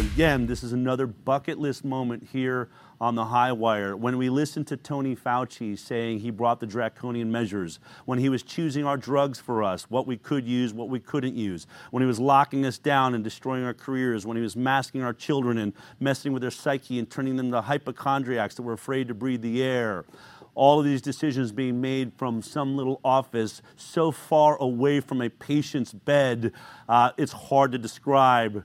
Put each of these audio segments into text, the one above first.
Again, this is another bucket list moment here on the high wire. When we listened to Tony Fauci saying he brought the draconian measures, when he was choosing our drugs for us, what we could use, what we couldn't use, when he was locking us down and destroying our careers, when he was masking our children and messing with their psyche and turning them to hypochondriacs that were afraid to breathe the air all of these decisions being made from some little office so far away from a patient's bed, uh, it's hard to describe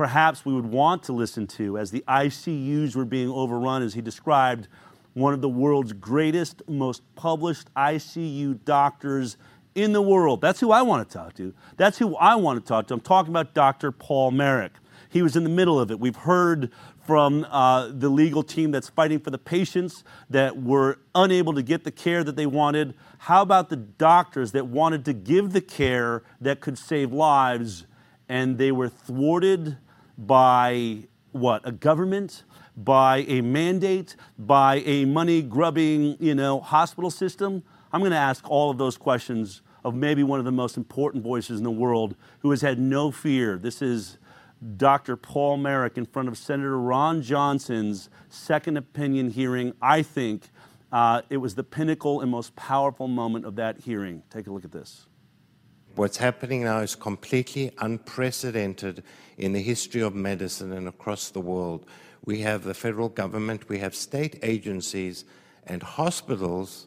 perhaps we would want to listen to as the ICUs were being overrun, as he described one of the world's greatest, most published ICU doctors in the world. That's who I want to talk to. That's who I want to talk to. I'm talking about Dr. Paul Marik. He was in the middle of it. We've heard from uh, the legal team that's fighting for the patients that were unable to get the care that they wanted. How about the doctors that wanted to give the care that could save lives and they were thwarted by what? A government? By a mandate? By a money grubbing, you know, hospital system? I'm going to ask all of those questions of maybe one of the most important voices in the world who has had no fear. This is Dr. Paul Marik in front of Senator Ron Johnson's second opinion hearing. I think uh, it was the pinnacle and most powerful moment of that hearing. Take a look at this. What's happening now is completely unprecedented in the history of medicine and across the world. We have the federal government, we have state agencies and hospitals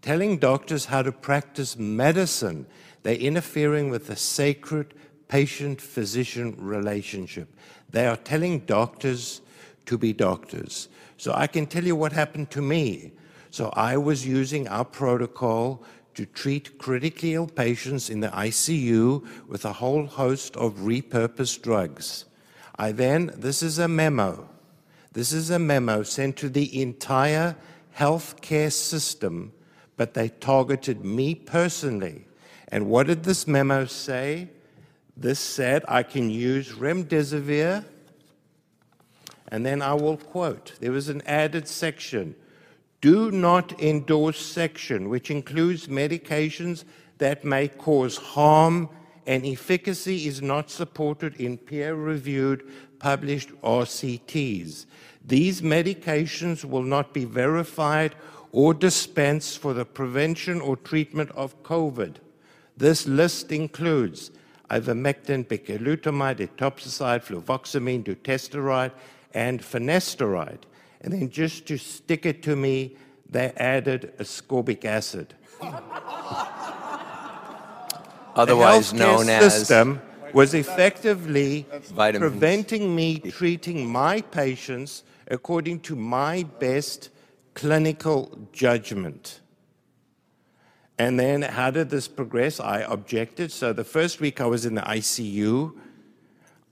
telling doctors how to practice medicine. They're interfering with the sacred patient physician relationship. They are telling doctors to be doctors. So I can tell you what happened to me. So I was using our protocol to treat critically ill patients in the ICU with a whole host of repurposed drugs. I then, this is a memo. This is a memo sent to the entire healthcare system, but they targeted me personally. And what did this memo say? This said, I can use remdesivir, and then I will quote. There was an added section do not endorse section, which includes medications that may cause harm and efficacy is not supported in peer reviewed published RCTs. These medications will not be verified or dispensed for the prevention or treatment of COVID. This list includes ivermectin, bicalutamide, etoposide, fluvoxamine, dutasteride, and finasteride. And then just to stick it to me, they added ascorbic acid. Otherwise known as system was effectively Vitamins. preventing me treating my patients according to my best clinical judgment. And then how did this progress? I objected. So the first week I was in the ICU,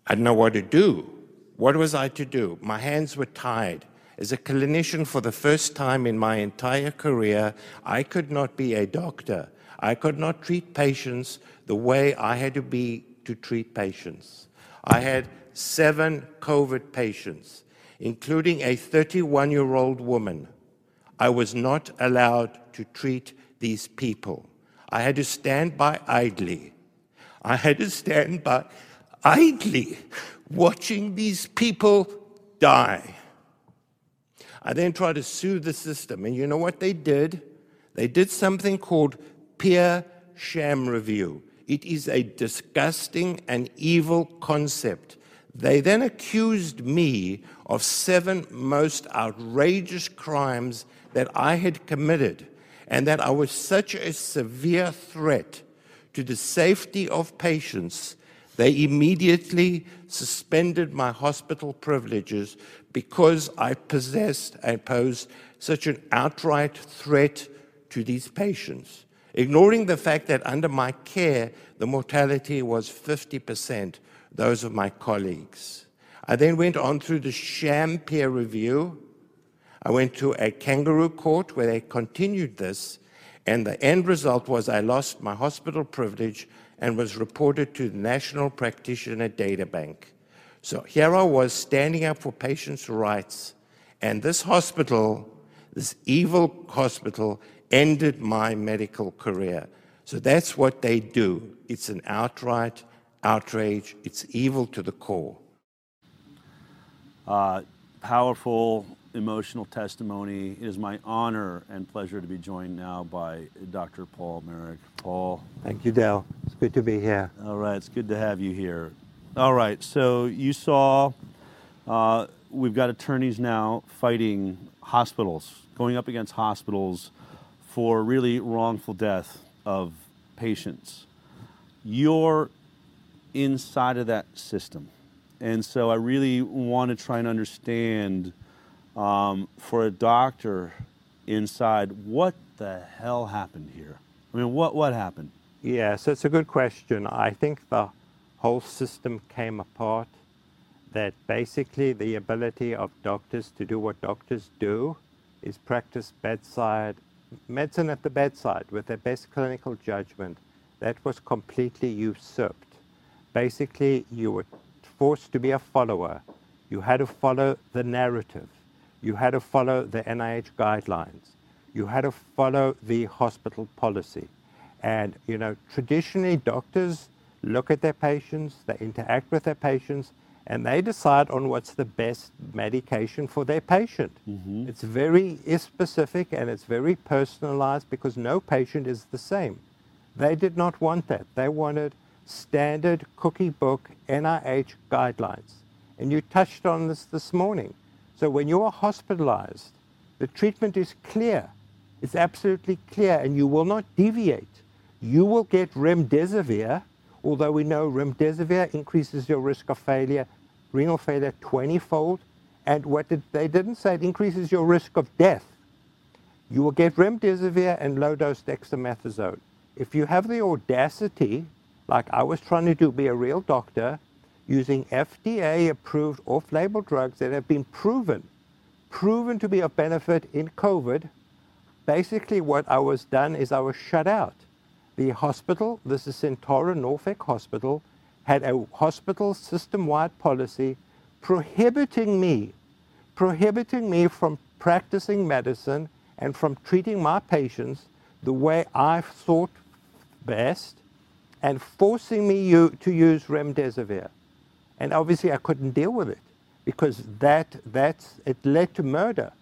I didn't know what to do. What was I to do? My hands were tied. As a clinician, for the first time in my entire career, I could not be a doctor. I could not treat patients the way I had to be to treat patients. I had seven COVID patients, including a 31 year old woman. I was not allowed to treat these people. I had to stand by idly. I had to stand by idly watching these people die. I then tried to sue the system. And you know what they did? They did something called peer sham review. It is a disgusting and evil concept. They then accused me of seven most outrageous crimes that I had committed and that I was such a severe threat to the safety of patients, they immediately suspended my hospital privileges because I possessed and posed such an outright threat to these patients, ignoring the fact that under my care, the mortality was 50% those of my colleagues. I then went on through the sham peer review. I went to a kangaroo court where they continued this, and the end result was I lost my hospital privilege and was reported to the National Practitioner Data Bank. So here I was standing up for patients' rights, and this hospital, this evil hospital, ended my medical career. So that's what they do. It's an outright outrage, it's evil to the core. Uh, powerful emotional testimony. It is my honor and pleasure to be joined now by Dr. Paul Marik. Paul. Thank you, Dale. Good to be here. All right, it's good to have you here. All right, so you saw uh, we've got attorneys now fighting hospitals, going up against hospitals for really wrongful death of patients. You're inside of that system. And so I really want to try and understand um, for a doctor inside what the hell happened here. I mean, what, what happened? Yes, it's a good question. I think the whole system came apart. That basically the ability of doctors to do what doctors do is practice bedside medicine at the bedside with their best clinical judgment. That was completely usurped. Basically, you were forced to be a follower. You had to follow the narrative. You had to follow the NIH guidelines. You had to follow the hospital policy. And, you know, traditionally doctors look at their patients, they interact with their patients, and they decide on what's the best medication for their patient. Mm-hmm. It's very specific and it's very personalized because no patient is the same. They did not want that. They wanted standard cookie book NIH guidelines. And you touched on this this morning. So when you are hospitalized, the treatment is clear. It's absolutely clear, and you will not deviate. You will get remdesivir, although we know remdesivir increases your risk of failure, renal failure 20 fold. And what did, they didn't say it increases your risk of death. You will get remdesivir and low dose dexamethasone. If you have the audacity like I was trying to do, be a real doctor using FDA approved off label drugs that have been proven, proven to be of benefit in COVID. Basically, what I was done is I was shut out. The hospital, this is Sentara Norfolk Hospital, had a hospital system wide policy prohibiting me, prohibiting me from practicing medicine and from treating my patients the way I thought best and forcing me to use remdesivir. And obviously I couldn't deal with it because that, that's, it led to murder.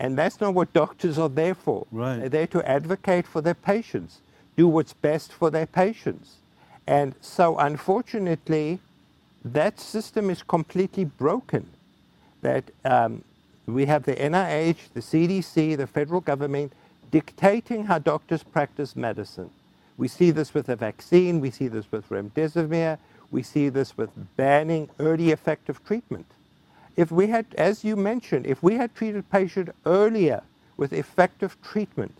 And that's not what doctors are there for. Right. They're there to advocate for their patients, do what's best for their patients. And so unfortunately, that system is completely broken. That um, we have the NIH, the CDC, the federal government dictating how doctors practice medicine. We see this with the vaccine, we see this with remdesivir, we see this with banning early effective treatment. If we had, as you mentioned, if we had treated patient earlier with effective treatment,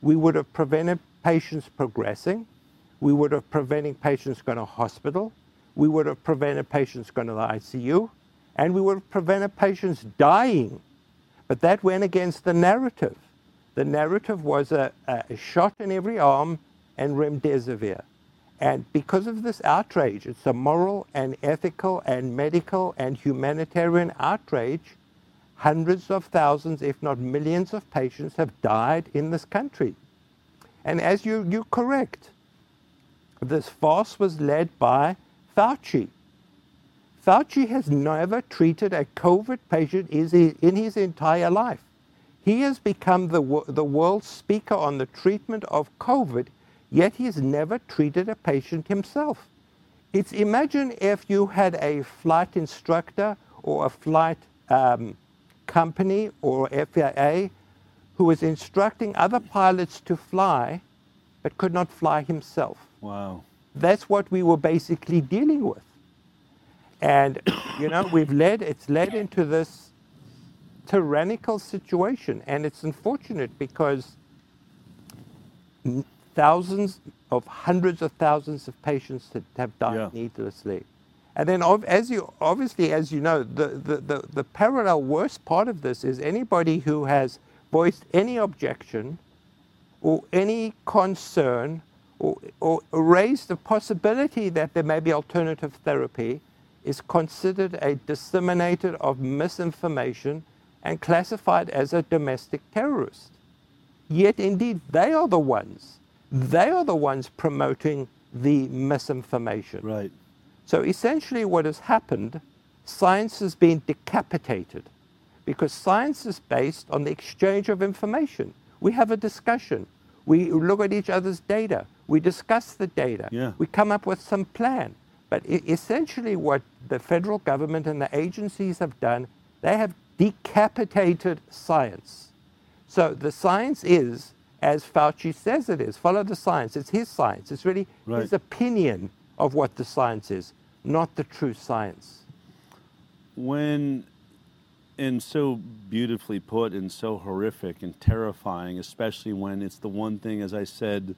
we would have prevented patients progressing, we would have prevented patients going to hospital, we would have prevented patients going to the ICU, and we would have prevented patients dying. But that went against the narrative. The narrative was a, a shot in every arm, and remdesivir. And because of this outrage, it's a moral and ethical and medical and humanitarian outrage. Hundreds of thousands, if not millions, of patients have died in this country. And as you, you're correct, this farce was led by Fauci. Fauci has never treated a COVID patient in his entire life. He has become the, the world speaker on the treatment of COVID yet he's never treated a patient himself. It's imagine if you had a flight instructor or a flight um, company or FAA who was instructing other pilots to fly but could not fly himself. Wow. That's what we were basically dealing with. And, you know, we've led, it's led into this tyrannical situation. And it's unfortunate because thousands of hundreds of thousands of patients that have died yeah. needlessly. And then, as you obviously, as you know, the, the, the, the, parallel worst part of this is anybody who has voiced any objection or any concern or, or raised the possibility that there may be alternative therapy is considered a disseminator of misinformation and classified as a domestic terrorist. Yet, indeed, they are the ones they are the ones promoting the misinformation. Right. So essentially, what has happened science has been decapitated because science is based on the exchange of information. We have a discussion. We look at each other's data. We discuss the data. Yeah. We come up with some plan. But essentially, what the federal government and the agencies have done, they have decapitated science. So the science is, as Fauci says it is, follow the science. It's his science. It's really right. his opinion of what the science is, not the true science. When and so beautifully put and so horrific and terrifying, especially when it's the one thing, as I said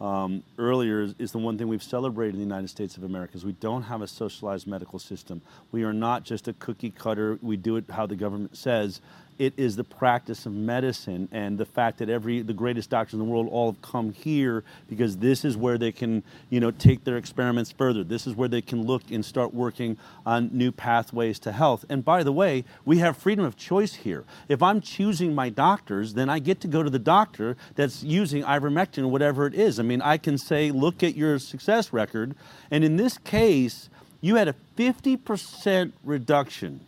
um, earlier, is, is, the one thing we've celebrated in the United States of America is we don't have a socialized medical system. We are not just a cookie cutter. We do it how the government says it is the practice of medicine and the fact that every the greatest doctors in the world all have come here because this is where they can you know take their experiments further. This is where they can look and start working on new pathways to health. And by the way we have freedom of choice here. If i'm choosing my doctors then i get to go to the doctor that's using ivermectin whatever it is. I mean i can say look at your success record. And in this case you had a 50% reduction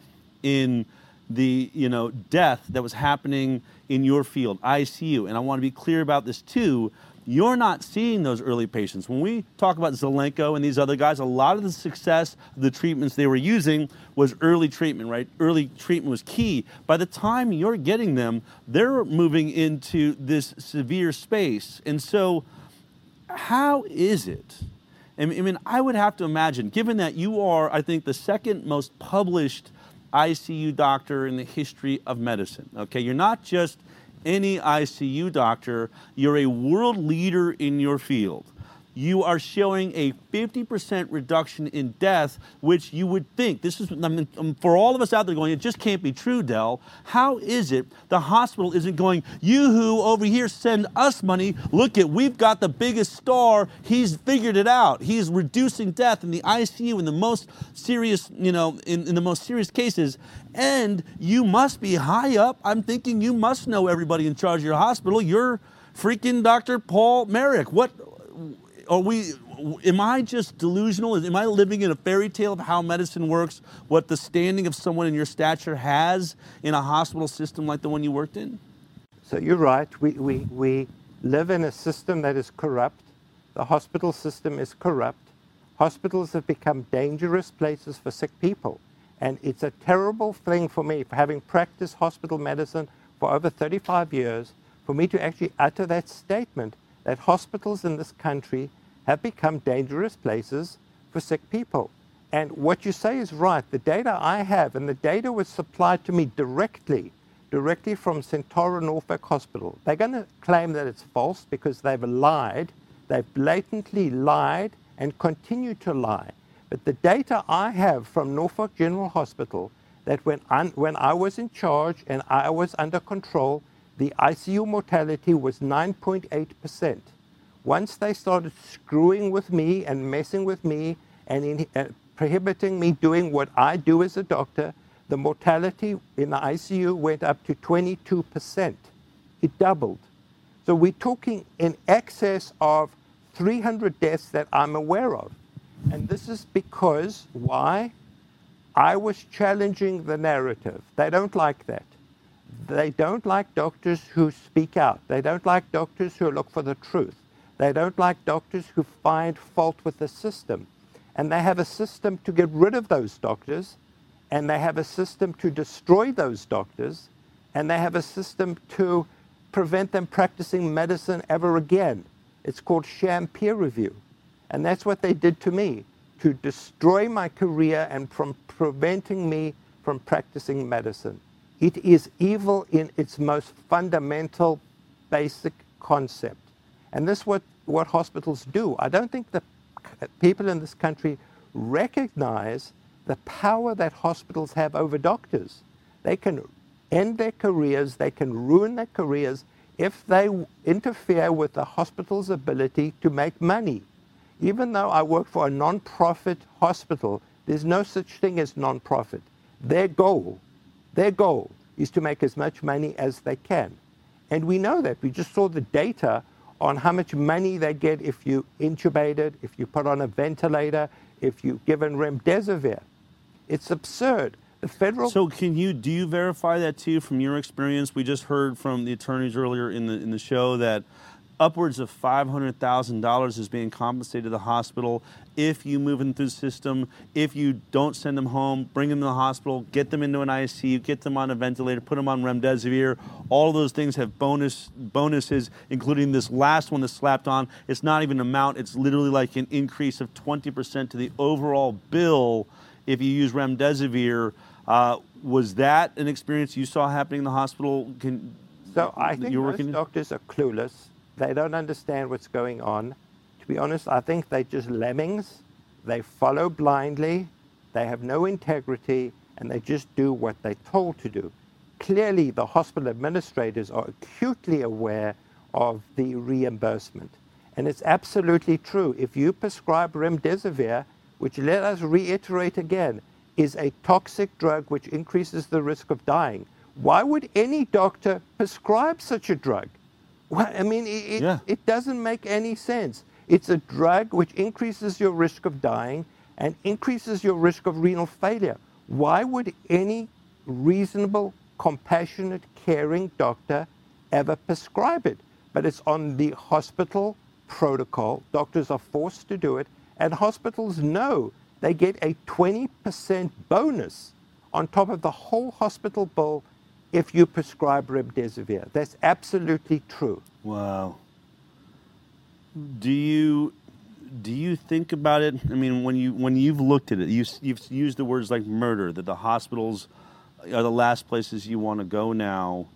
in the you know death that was happening in your field, ICU. And I want to be clear about this too. You're not seeing those early patients. When we talk about Zelenko and these other guys, a lot of the success of the treatments they were using was early treatment, right? Early treatment was key. By the time you're getting them, they're moving into this severe space. And so, how is it? I mean, I would have to imagine, given that you are, I think, the second most published ICU doctor in the history of medicine. Okay, you're not just any ICU doctor, you're a world leader in your field you are showing a 50% reduction in death, which you would think, this is, I mean, um, for all of us out there going, it just can't be true, Del. How is it the hospital isn't going, you who over here send us money, look at, we've got the biggest star, he's figured it out. He's reducing death in the ICU in the most serious, you know, in, in the most serious cases. And you must be high up. I'm thinking you must know everybody in charge of your hospital. You're freaking Dr. Paul Marik. What are we am I just delusional? Am I living in a fairy tale of how medicine works? What the standing of someone in your stature has in a hospital system like the one you worked in? So you're right. We, we, we live in a system that is corrupt. The hospital system is corrupt. Hospitals have become dangerous places for sick people. And it's a terrible thing for me, for having practiced hospital medicine for over 35 years, for me to actually utter that statement that hospitals in this country have become dangerous places for sick people. And what you say is right. The data I have, and the data was supplied to me directly, directly from Sentara Norfolk Hospital. They're going to claim that it's false because they've lied. They've blatantly lied and continue to lie. But the data I have from Norfolk General Hospital that when, when I was in charge and I was under control, the ICU mortality was 9.8%. Once they started screwing with me and messing with me and in, uh, prohibiting me doing what I do as a doctor, the mortality in the ICU went up to 22%. It doubled. So we're talking in excess of 300 deaths that I'm aware of. And this is because, why? I was challenging the narrative. They don't like that they don't like doctors who speak out. They don't like doctors who look for the truth. They don't like doctors who find fault with the system. And they have a system to get rid of those doctors, and they have a system to destroy those doctors, and they have a system to prevent them practicing medicine ever again. It's called sham peer review. And that's what they did to me to destroy my career and from preventing me from practicing medicine. It is evil in its most fundamental, basic concept. And this is what, what hospitals do. I don't think the people in this country recognize the power that hospitals have over doctors. They can end their careers, they can ruin their careers if they interfere with the hospital's ability to make money. Even though I work for a non-profit hospital, there's no such thing as non-profit. Their goal their goal is to make as much money as they can. And we know that. We just saw the data on how much money they get if you intubated, if you put on a ventilator, if you give given remdesivir. It's absurd. The federal. So, can you do you verify that too from your experience? We just heard from the attorneys earlier in the in the show that upwards of $500,000 is being compensated to the hospital if you move them through the system, if you don't send them home, bring them to the hospital, get them into an ICU, get them on a ventilator, put them on remdesivir. All those things have bonus bonuses, including this last one that's slapped on. It's not even an amount, it's literally like an increase of 20% to the overall bill if you use remdesivir. Uh, was that an experience you saw happening in the hospital? Can, so I think most doctors are clueless they don't understand what's going on. To be honest, I think they're just lemmings. They follow blindly, they have no integrity, and they just do what they're told to do. Clearly, the hospital administrators are acutely aware of the reimbursement. And it's absolutely true. If you prescribe remdesivir, which let us reiterate again, is a toxic drug which increases the risk of dying, why would any doctor prescribe such a drug? Well, I mean, it, yeah. it doesn't make any sense. It's a drug which increases your risk of dying and increases your risk of renal failure. Why would any reasonable, compassionate, caring doctor ever prescribe it? But it's on the hospital protocol. Doctors are forced to do it, and hospitals know they get a 20% bonus on top of the whole hospital bill if you prescribe remdesivir. That's absolutely true. Wow. Do you do you think about it? I mean, when you when you've looked at it, you, you've used the words like murder. That the hospitals are the last places you want to go now.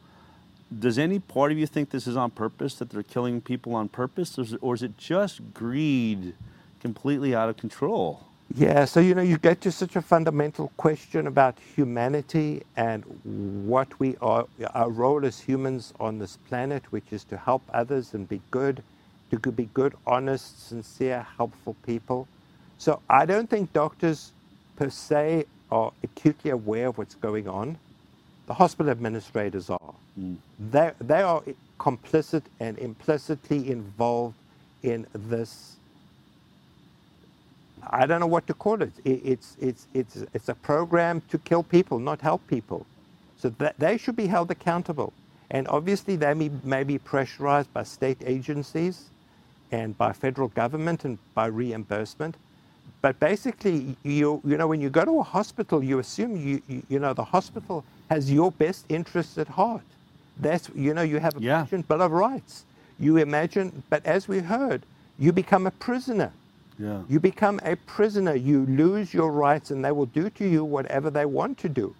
Does any part of you think this is on purpose? That they're killing people on purpose, or is it, or is it just greed, completely out of control? Yeah, so you know, you get to such a fundamental question about humanity and what we are, our role as humans on this planet, which is to help others and be good, to be good, honest, sincere, helpful people. So I don't think doctors per se are acutely aware of what's going on. The hospital administrators are. Mm. They, they are complicit and implicitly involved in this I don't know what to call it. It's, it's, it's, it's a program to kill people, not help people. So that, they should be held accountable. And obviously, they may, may be pressurized by state agencies and by federal government and by reimbursement. But basically, you, you know, when you go to a hospital, you assume you, you, you know the hospital has your best interests at heart. That's you know you have a yeah. patient bill of rights. You imagine, but as we heard, you become a prisoner yeah. You become a prisoner. You lose your rights, and they will do to you whatever they want to do.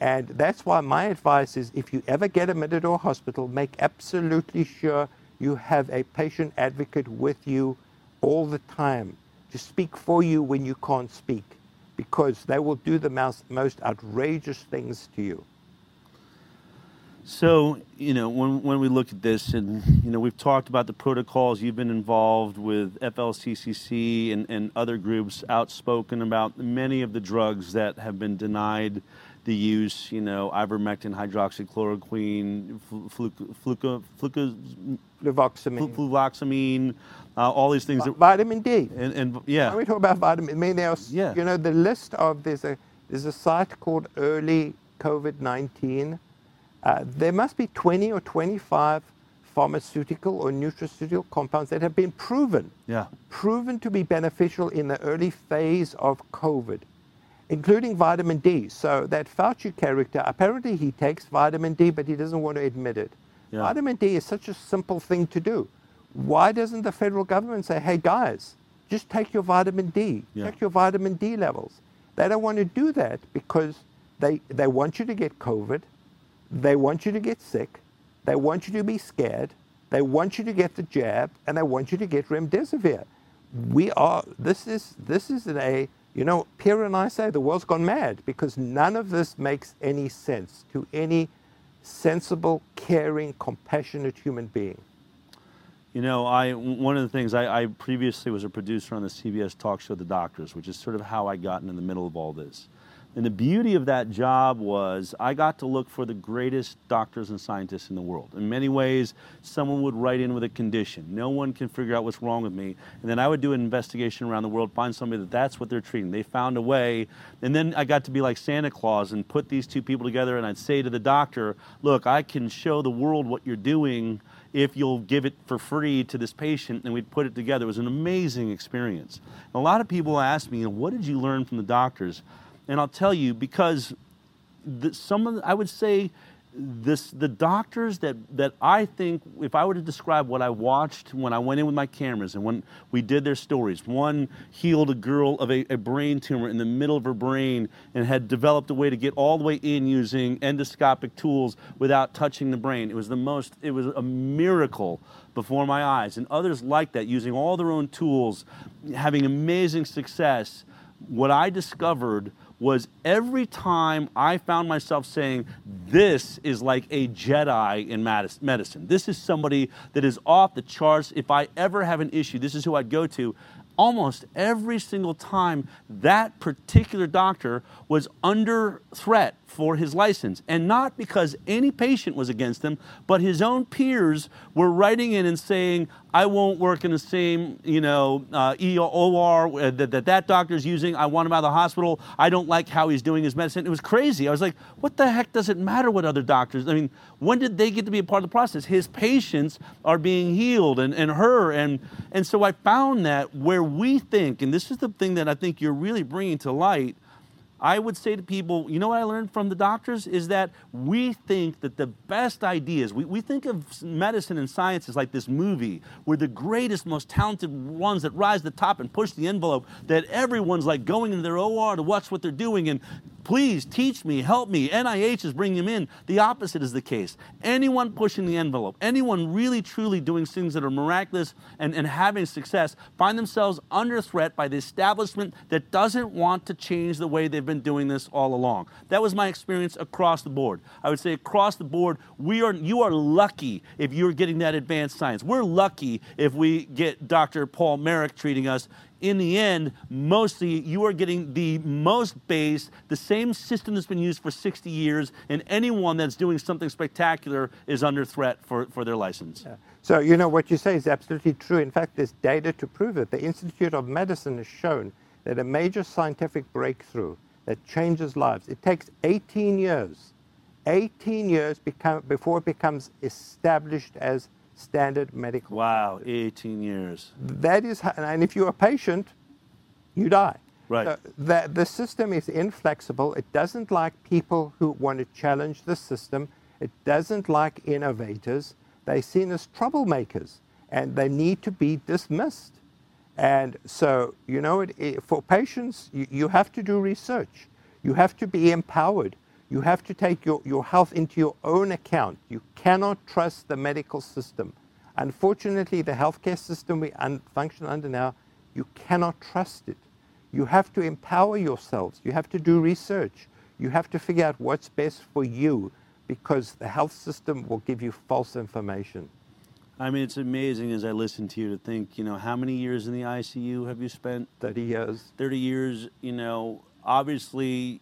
And that's why my advice is if you ever get admitted to a hospital, make absolutely sure you have a patient advocate with you all the time to speak for you when you can't speak, because they will do the most, most outrageous things to you. So, you know, when, when we look at this, and, you know, we've talked about the protocols, you've been involved with FLCCC and, and other groups outspoken about many of the drugs that have been denied the use, you know, ivermectin, hydroxychloroquine, fluvoxamine, fluvoxamine uh, all these things. V- vitamin D. And, and yeah. When we talk about vitamin, I mean, there's, yeah. you know, the list of, there's a, there's a site called Early COVID-19 uh, there must be 20 or 25 pharmaceutical or nutraceutical compounds that have been proven, yeah. proven to be beneficial in the early phase of COVID, including vitamin D. So that Fauci character, apparently he takes vitamin D, but he doesn't want to admit it. Yeah. Vitamin D is such a simple thing to do. Why doesn't the federal government say, hey guys, just take your vitamin D, yeah. check your vitamin D levels? They don't want to do that because they, they want you to get COVID they want you to get sick. They want you to be scared. They want you to get the jab, and they want you to get remdesivir. We are. This is this is a you know. Pierre and I say the world's gone mad because none of this makes any sense to any sensible, caring, compassionate human being. You know, I one of the things I, I, previously was a producer on the CBS talk show The Doctors, which is sort of how I got in the middle of all this. And the beauty of that job was I got to look for the greatest doctors and scientists in the world. In many ways, someone would write in with a condition. No one can figure out what's wrong with me. And then I would do an investigation around the world, find somebody that that's what they're treating. They found a way. And then I got to be like Santa Claus and put these two people together. And I'd say to the doctor, look, I can show the world what you're doing if you'll give it for free to this patient and we'd put it together. It was an amazing experience. And a lot of people ask me, what did you learn from the doctors? And I'll tell you because the, some of the, I would say this the doctors that that I think if I were to describe what I watched when I went in with my cameras and when we did their stories, one healed a girl of a, a brain tumor in the middle of her brain and had developed a way to get all the way in using endoscopic tools without touching the brain. It was the most it was a miracle before my eyes. And others like that, using all their own tools, having amazing success. What I discovered was every time I found myself saying, This is like a Jedi in medicine. This is somebody that is off the charts. If I ever have an issue, this is who I'd go to almost every single time that particular doctor was under threat for his license. And not because any patient was against him, but his own peers were writing in and saying, I won't work in the same, you know, uh, OR uh, that, that that doctor's using. I want him out of the hospital. I don't like how he's doing his medicine. It was crazy. I was like, what the heck does it matter what other doctors? I mean, when did they get to be a part of the process? His patients are being healed and, and her. And, and so I found that where we think, and this is the thing that I think you're really bringing to light, I would say to people, you know what I learned from the doctors? Is that we think that the best ideas, we, we think of medicine and science as like this movie where the greatest, most talented ones that rise to the top and push the envelope, that everyone's like going into their OR to watch what they're doing and Please teach me, help me. NIH is bringing them in. The opposite is the case. Anyone pushing the envelope, anyone really truly doing things that are miraculous and, and having success, find themselves under threat by the establishment that doesn't want to change the way they've been doing this all along. That was my experience across the board. I would say across the board, we are you are lucky if you're getting that advanced science. We're lucky if we get Dr. Paul Marik treating us in the end, mostly you are getting the most base, the same system that's been used for 60 years, and anyone that's doing something spectacular is under threat for, for their license. Yeah. So, you know, what you say is absolutely true. In fact, there's data to prove it. The Institute of Medicine has shown that a major scientific breakthrough that changes lives, it takes 18 years, 18 years become, before it becomes established as standard medical. Wow, 18 years. That is, and if you're a patient, you die. Right. Uh, the, the system is inflexible. It doesn't like people who want to challenge the system. It doesn't like innovators. They're seen as troublemakers and they need to be dismissed. And so, you know, it, it, for patients, you, you have to do research. You have to be empowered. You have to take your, your health into your own account. You cannot trust the medical system. Unfortunately, the healthcare system we un- function under now, you cannot trust it. You have to empower yourselves. You have to do research. You have to figure out what's best for you because the health system will give you false information. I mean, it's amazing as I listen to you to think, you know, how many years in the ICU have you spent? 30 years. 30 years, you know, obviously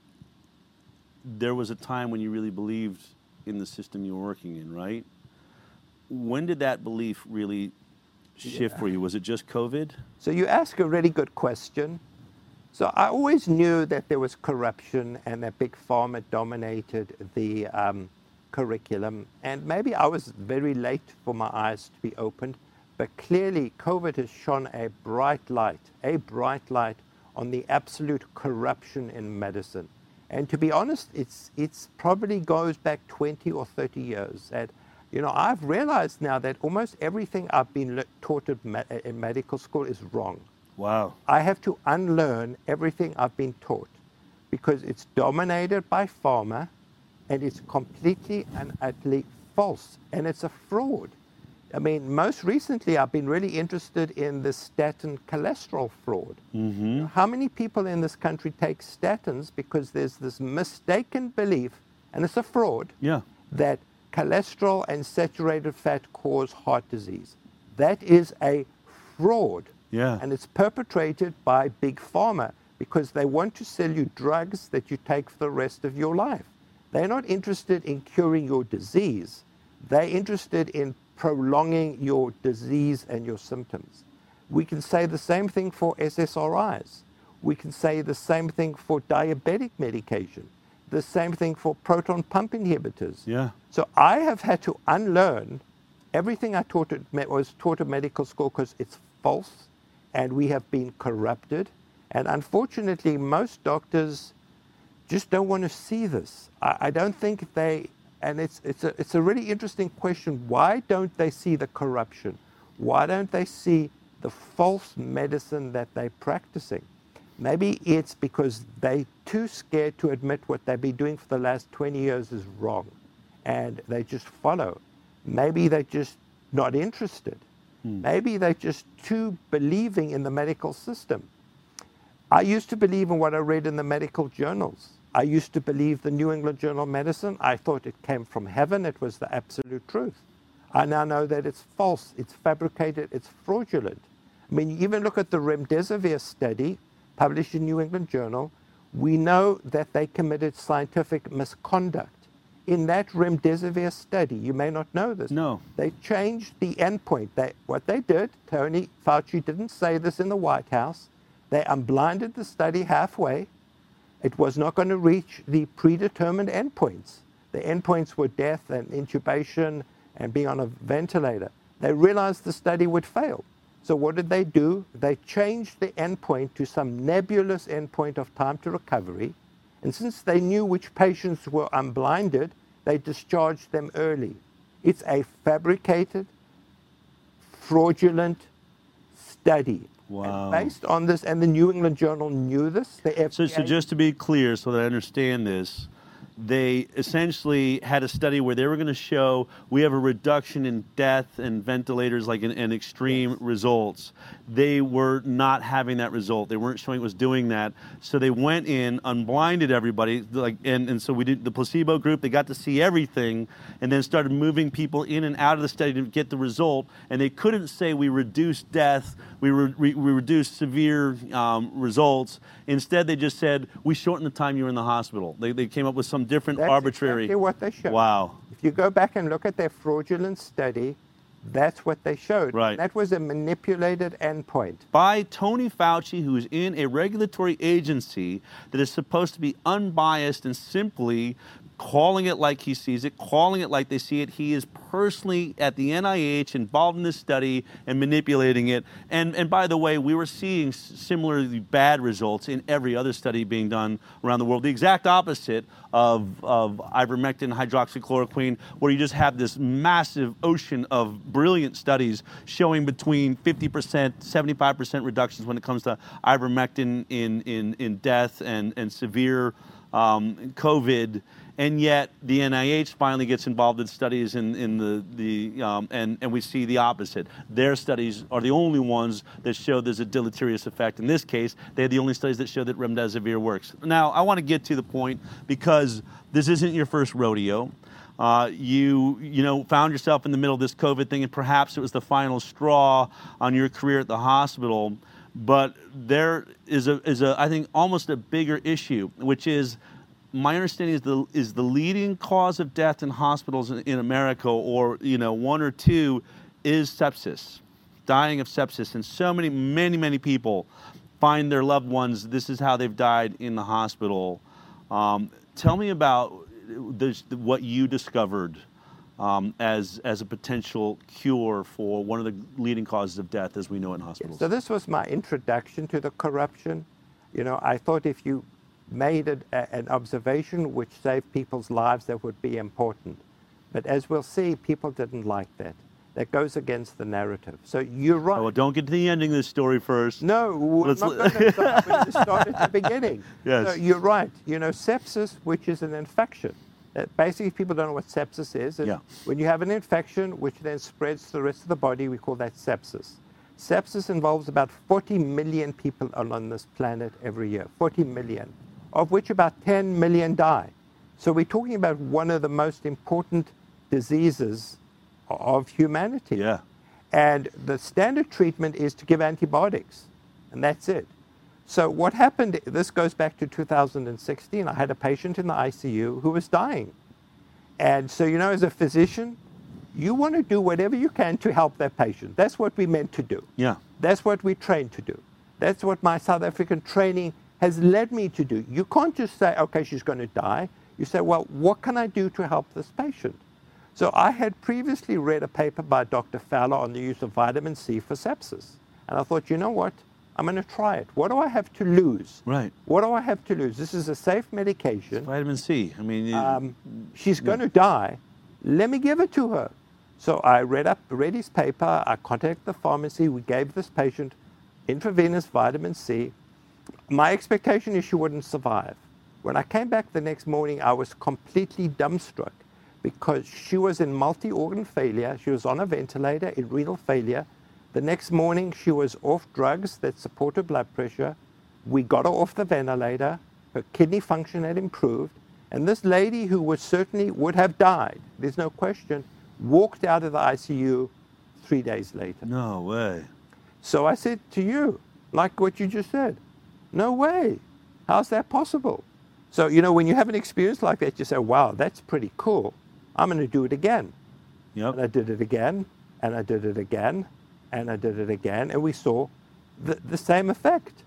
there was a time when you really believed in the system you were working in, right? When did that belief really shift yeah. for you? Was it just COVID? So you ask a really good question. So I always knew that there was corruption and that big pharma dominated the um, curriculum. And maybe I was very late for my eyes to be opened, but clearly COVID has shone a bright light, a bright light on the absolute corruption in medicine. And to be honest, it's, it's probably goes back 20 or 30 years. And, you know, I've realized now that almost everything I've been taught in medical school is wrong. Wow. I have to unlearn everything I've been taught because it's dominated by pharma and it's completely and utterly false and it's a fraud. I mean, most recently, I've been really interested in the statin cholesterol fraud. Mm-hmm. How many people in this country take statins because there's this mistaken belief, and it's a fraud, yeah. that cholesterol and saturated fat cause heart disease? That is a fraud. Yeah. And it's perpetrated by big pharma. because they want to sell you drugs that you take for the rest of your life. They're not interested in curing your disease. They're interested in prolonging your disease and your symptoms. We can say the same thing for SSRIs. We can say the same thing for diabetic medication, the same thing for proton pump inhibitors. Yeah. So I have had to unlearn everything I taught at, was taught at medical school because it's false and we have been corrupted. And unfortunately, most doctors just don't want to see this. I, I don't think they, and it's, it's, a, it's a really interesting question. Why don't they see the corruption? Why don't they see the false medicine that they're practicing? Maybe it's because they're too scared to admit what they've been doing for the last 20 years is wrong and they just follow. Maybe they're just not interested. Hmm. Maybe they're just too believing in the medical system. I used to believe in what I read in the medical journals. I used to believe the New England Journal of Medicine. I thought it came from heaven, it was the absolute truth. I now know that it's false, it's fabricated, it's fraudulent. I mean, even look at the remdesivir study published in New England Journal, we know that they committed scientific misconduct. In that remdesivir study, you may not know this. No. They changed the endpoint. They, what they did, Tony Fauci didn't say this in the White House, they unblinded the study halfway. It was not going to reach the predetermined endpoints. The endpoints were death and intubation and being on a ventilator. They realized the study would fail. So what did they do? They changed the endpoint to some nebulous endpoint of time to recovery. And since they knew which patients were unblinded, they discharged them early. It's a fabricated, fraudulent study. Wow. And based on this, and the New England Journal knew this. so, so just to be clear, so that I understand this, they essentially had a study where they were going to show we have a reduction in death and ventilators, like in, in extreme yes. results. They were not having that result. They weren't showing it was doing that. So they went in, unblinded everybody, like, and, and so we did the placebo group. They got to see everything, and then started moving people in and out of the study to get the result. And they couldn't say we reduced death, we, re- we reduced severe um, results. Instead, they just said we shortened the time you were in the hospital. They, they came up with some different that's arbitrary. Exactly what they showed. Wow. If you go back and look at their fraudulent study, that's what they showed. Right. That was a manipulated endpoint. By Tony Fauci, who is in a regulatory agency that is supposed to be unbiased and simply calling it like he sees it, calling it like they see it. He is personally at the NIH involved in this study and manipulating it. And, and by the way, we were seeing similarly bad results in every other study being done around the world. The exact opposite of, of ivermectin, hydroxychloroquine, where you just have this massive ocean of brilliant studies showing between 50%, 75% reductions when it comes to ivermectin in, in, in death and, and severe um, COVID and yet the NIH finally gets involved in studies in, in the, the um, and, and we see the opposite. Their studies are the only ones that show there's a deleterious effect. In this case, they're the only studies that show that remdesivir works. Now, I want to get to the point because this isn't your first rodeo. Uh, you you know found yourself in the middle of this COVID thing, and perhaps it was the final straw on your career at the hospital. But there is a is a I think almost a bigger issue, which is my understanding is the is the leading cause of death in hospitals in, in, America, or you know, one or two, is sepsis, dying of sepsis, and so many, many, many people find their loved ones. This is how they've died in the hospital. Um, tell me about this, what you discovered um, as as a potential cure for one of the leading causes of death, as we know in hospitals. So this was my introduction to the corruption. You know, I thought if you made a, a, an observation which saved people's lives that would be important. But as we'll see, people didn't like that. That goes against the narrative. So you're right. Oh, well, don't get to the ending of the story first. No, Let's not going to start, start at the beginning. Yes. So you're right. You know, sepsis, which is an infection. Uh, basically, people don't know what sepsis is. Yeah. When you have an infection which then spreads to the rest of the body, we call that sepsis. Sepsis involves about 40 million people on this planet every year. 40 million of which about 10 million die. So we're talking about one of the most important diseases of humanity. Yeah. And the standard treatment is to give antibiotics, and that's it. So what happened, this goes back to 2016. I had a patient in the ICU who was dying. And so, you know, as a physician, you want to do whatever you can to help that patient. That's what we meant to do. Yeah. That's what we trained to do. That's what my South African training has led me to do. You can't just say, okay, she's going to die. You say, well, what can I do to help this patient? So I had previously read a paper by Dr. Fowler on the use of vitamin C for sepsis. And I thought, you know what? I'm going to try it. What do I have to lose? Right. What do I have to lose? This is a safe medication. It's vitamin C. I mean, um, she's yeah. going to die. Let me give it to her. So I read up, read his paper. I contacted the pharmacy. We gave this patient intravenous vitamin C. My expectation is she wouldn't survive. When I came back the next morning, I was completely dumbstruck because she was in multi organ failure. She was on a ventilator in renal failure. The next morning, she was off drugs that support her blood pressure. We got her off the ventilator. Her kidney function had improved. And this lady, who was certainly would have died, there's no question, walked out of the ICU three days later. No way. So I said to you, like what you just said, no way. How's that possible? So, you know, when you have an experience like that, you say, wow, that's pretty cool. I'm going to do it again. Yep. And I did it again, and I did it again, and I did it again, and we saw the, the same effect.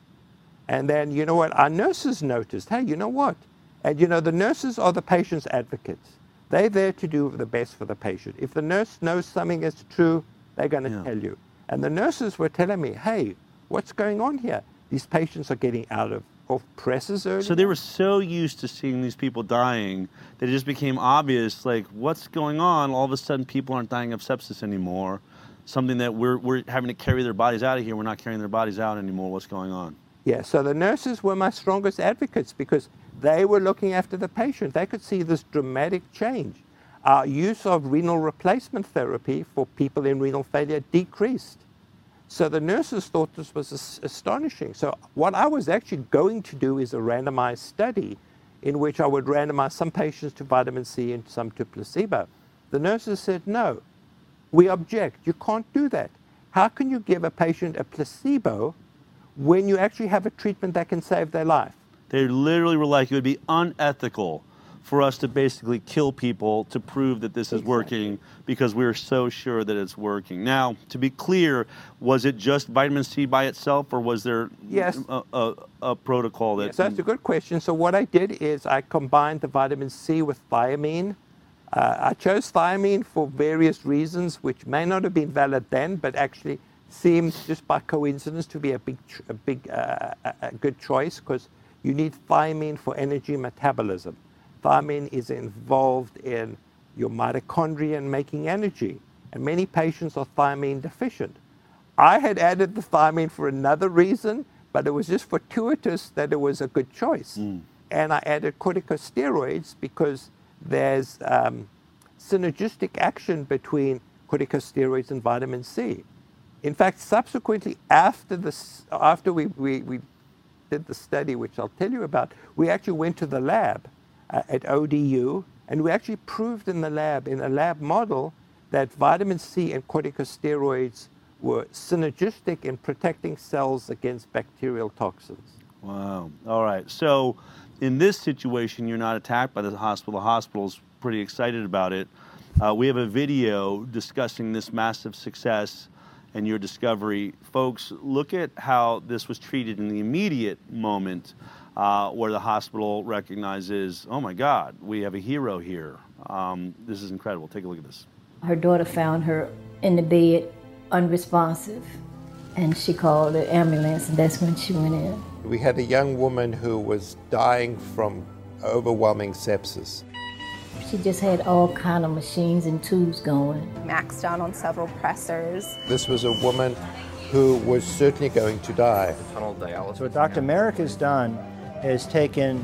And then, you know what, our nurses noticed, hey, you know what? And, you know, the nurses are the patient's advocates. They're there to do the best for the patient. If the nurse knows something is true, they're going to yeah. tell you. And the nurses were telling me, hey, what's going on here? These patients are getting out of, of presses early. So they were so used to seeing these people dying that it just became obvious, like, what's going on? All of a sudden, people aren't dying of sepsis anymore. Something that we're, we're having to carry their bodies out of here. We're not carrying their bodies out anymore. What's going on? Yeah, so the nurses were my strongest advocates because they were looking after the patient. They could see this dramatic change. Our use of renal replacement therapy for people in renal failure decreased. So the nurses thought this was astonishing. So what I was actually going to do is a randomized study in which I would randomize some patients to vitamin C and some to placebo. The nurses said, no, we object. You can't do that. How can you give a patient a placebo when you actually have a treatment that can save their life? They literally were like, it would be unethical for us to basically kill people to prove that this is working because we're so sure that it's working. Now, to be clear, was it just vitamin C by itself, or was there yes. a, a, a protocol that? Yes, that's a good question. So what I did is I combined the vitamin C with thiamine. Uh, I chose thiamine for various reasons, which may not have been valid then, but actually seems just by coincidence to be a big, a big, uh, a good choice because you need thiamine for energy metabolism. Thiamine is involved in your mitochondria and making energy, and many patients are thiamine deficient. I had added the thiamine for another reason, but it was just fortuitous that it was a good choice. Mm. And I added corticosteroids because there's um, synergistic action between corticosteroids and vitamin C. In fact, subsequently, after, this, after we, we, we did the study, which I'll tell you about, we actually went to the lab at ODU, and we actually proved in the lab, in a lab model, that vitamin C and corticosteroids were synergistic in protecting cells against bacterial toxins. Wow. All right. So, in this situation, you're not attacked by the hospital. The hospital's pretty excited about it. Uh, we have a video discussing this massive success and your discovery. Folks, look at how this was treated in the immediate moment uh, where the hospital recognizes, oh my God, we have a hero here. Um, this is incredible. Take a look at this. Her daughter found her in the bed, unresponsive, and she called the ambulance, and that's when she went in. We had a young woman who was dying from overwhelming sepsis. She just had all kind of machines and tubes going. Maxed out on several pressors. This was a woman who was certainly going to die. Tunnel So what Dr. Marik has done is taken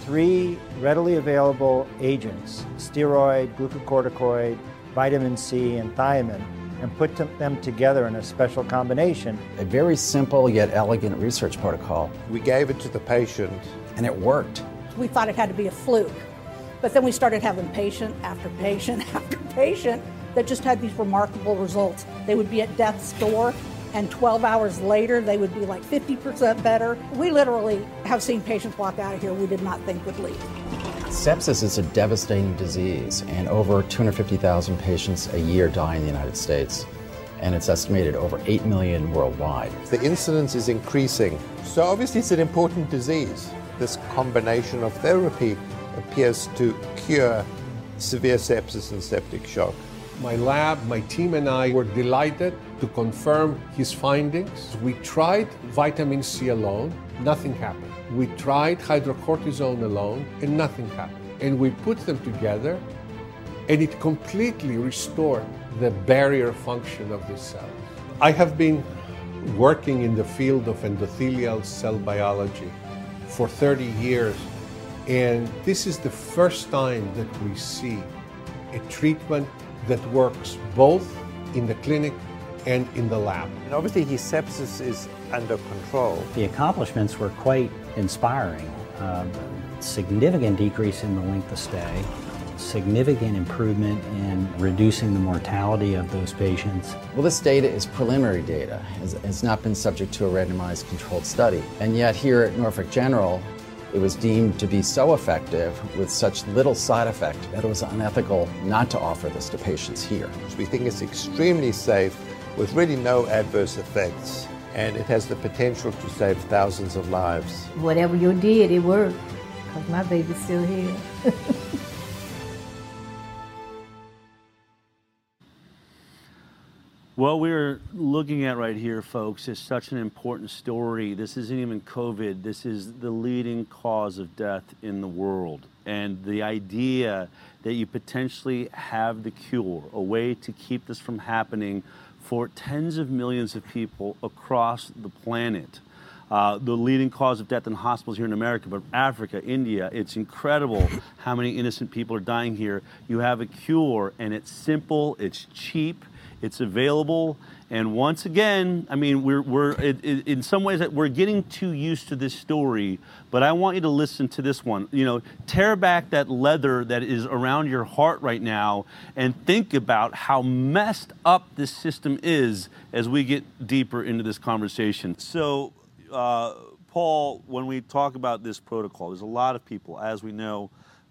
three readily available agents, steroid, glucocorticoid, vitamin C, and thiamine, and put them together in a special combination. A very simple yet elegant research protocol. We gave it to the patient. And it worked. We thought it had to be a fluke. But then we started having patient after patient after patient that just had these remarkable results. They would be at death's door and 12 hours later they would be like 50% better. We literally have seen patients walk out of here we did not think would leave. Sepsis is a devastating disease, and over 250,000 patients a year die in the United States, and it's estimated over 8 million worldwide. The incidence is increasing, so obviously it's an important disease. This combination of therapy appears to cure severe sepsis and septic shock. My lab, my team, and I were delighted to confirm his findings. We tried vitamin C alone, nothing happened. We tried hydrocortisone alone, and nothing happened. And we put them together, and it completely restored the barrier function of the cell. I have been working in the field of endothelial cell biology for 30 years, and this is the first time that we see a treatment that works both in the clinic and in the lab. And obviously, his sepsis is under control. The accomplishments were quite inspiring. Uh, significant decrease in the length of stay, significant improvement in reducing the mortality of those patients. Well, this data is preliminary data. It's, it's not been subject to a randomized controlled study. And yet, here at Norfolk General, it was deemed to be so effective with such little side effect that it was unethical not to offer this to patients here. We think it's extremely safe with really no adverse effects, and it has the potential to save thousands of lives. Whatever you did, it worked, because my baby's still here. What we're looking at right here, folks, is such an important story. This isn't even COVID. This is the leading cause of death in the world. And the idea that you potentially have the cure, a way to keep this from happening for tens of millions of people across the planet. Uh, the leading cause of death in hospitals here in America, but Africa, India, it's incredible how many innocent people are dying here. You have a cure, and it's simple, it's cheap, it's available. And once again, I mean, we're, we're it, it, in some ways that we're getting too used to this story, but I want you to listen to this one. You know, tear back that leather that is around your heart right now and think about how messed up this system is as we get deeper into this conversation. So, uh, Paul, when we talk about this protocol, there's a lot of people, as we know,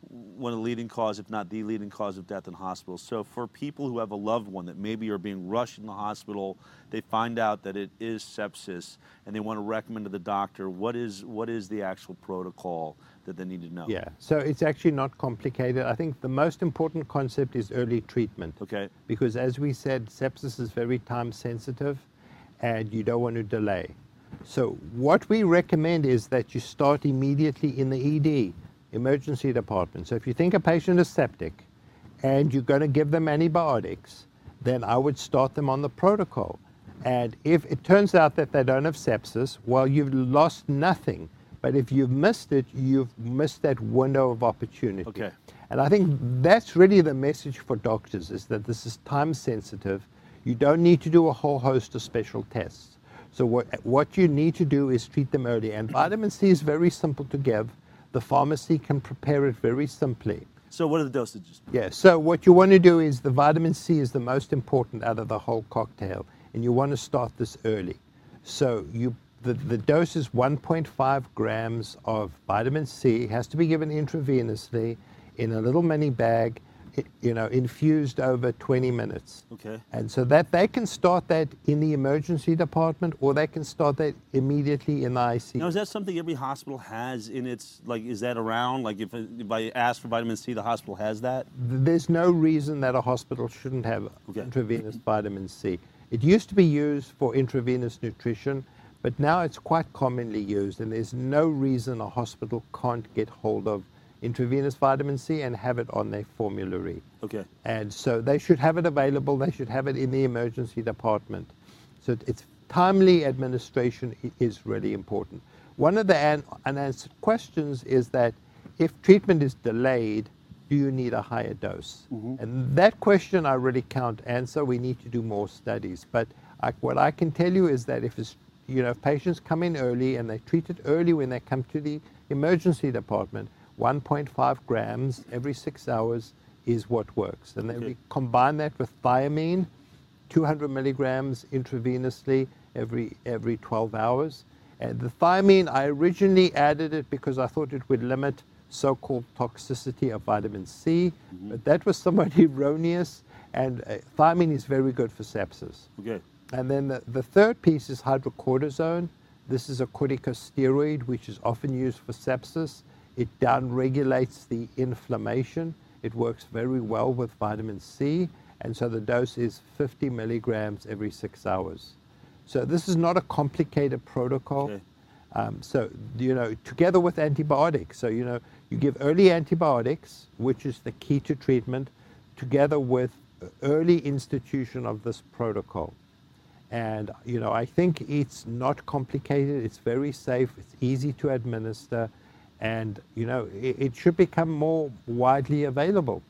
one of the leading cause, if not the leading cause of death in hospitals. So for people who have a loved one that maybe are being rushed in the hospital, they find out that it is sepsis and they want to recommend to the doctor, what is, what is the actual protocol that they need to know? Yeah, so it's actually not complicated. I think the most important concept is early treatment. Okay. Because as we said, sepsis is very time sensitive and you don't want to delay. So what we recommend is that you start immediately in the ED emergency department. So if you think a patient is septic and you're going to give them antibiotics, then I would start them on the protocol. And if it turns out that they don't have sepsis, well, you've lost nothing. But if you've missed it, you've missed that window of opportunity. Okay. And I think that's really the message for doctors is that this is time sensitive. You don't need to do a whole host of special tests. So what, what you need to do is treat them early. And vitamin C is very simple to give the pharmacy can prepare it very simply. So what are the dosages? Yeah, so what you want to do is the vitamin C is the most important out of the whole cocktail, and you want to start this early. So you the, the dose is 1.5 grams of vitamin C. It has to be given intravenously in a little mini bag, you know, infused over 20 minutes. Okay. And so that they can start that in the emergency department or they can start that immediately in the ICU. Now, is that something every hospital has in its, like, is that around? Like, if, if I ask for vitamin C, the hospital has that? There's no reason that a hospital shouldn't have okay. intravenous vitamin C. It used to be used for intravenous nutrition, but now it's quite commonly used, and there's no reason a hospital can't get hold of intravenous vitamin C and have it on their formulary. Okay. And so they should have it available. They should have it in the emergency department. So it's timely administration is really important. One of the unanswered questions is that if treatment is delayed, do you need a higher dose? Mm-hmm. And that question I really can't answer. We need to do more studies. But I, what I can tell you is that if it's, you know, if patients come in early and they're treated early when they come to the emergency department, 1.5 grams every six hours is what works. And then okay. we combine that with thiamine, 200 milligrams intravenously every, every 12 hours. And the thiamine, I originally added it because I thought it would limit so-called toxicity of vitamin C, mm-hmm. but that was somewhat erroneous. And uh, thiamine is very good for sepsis. Okay. And then the, the third piece is hydrocortisone. This is a corticosteroid which is often used for sepsis. It downregulates the inflammation. It works very well with vitamin C, and so the dose is 50 milligrams every six hours. So this is not a complicated protocol. Okay. Um, so, you know, together with antibiotics. So, you know, you give early antibiotics, which is the key to treatment, together with early institution of this protocol. And, you know, I think it's not complicated, it's very safe, it's easy to administer, and, you know, it, it should become more widely available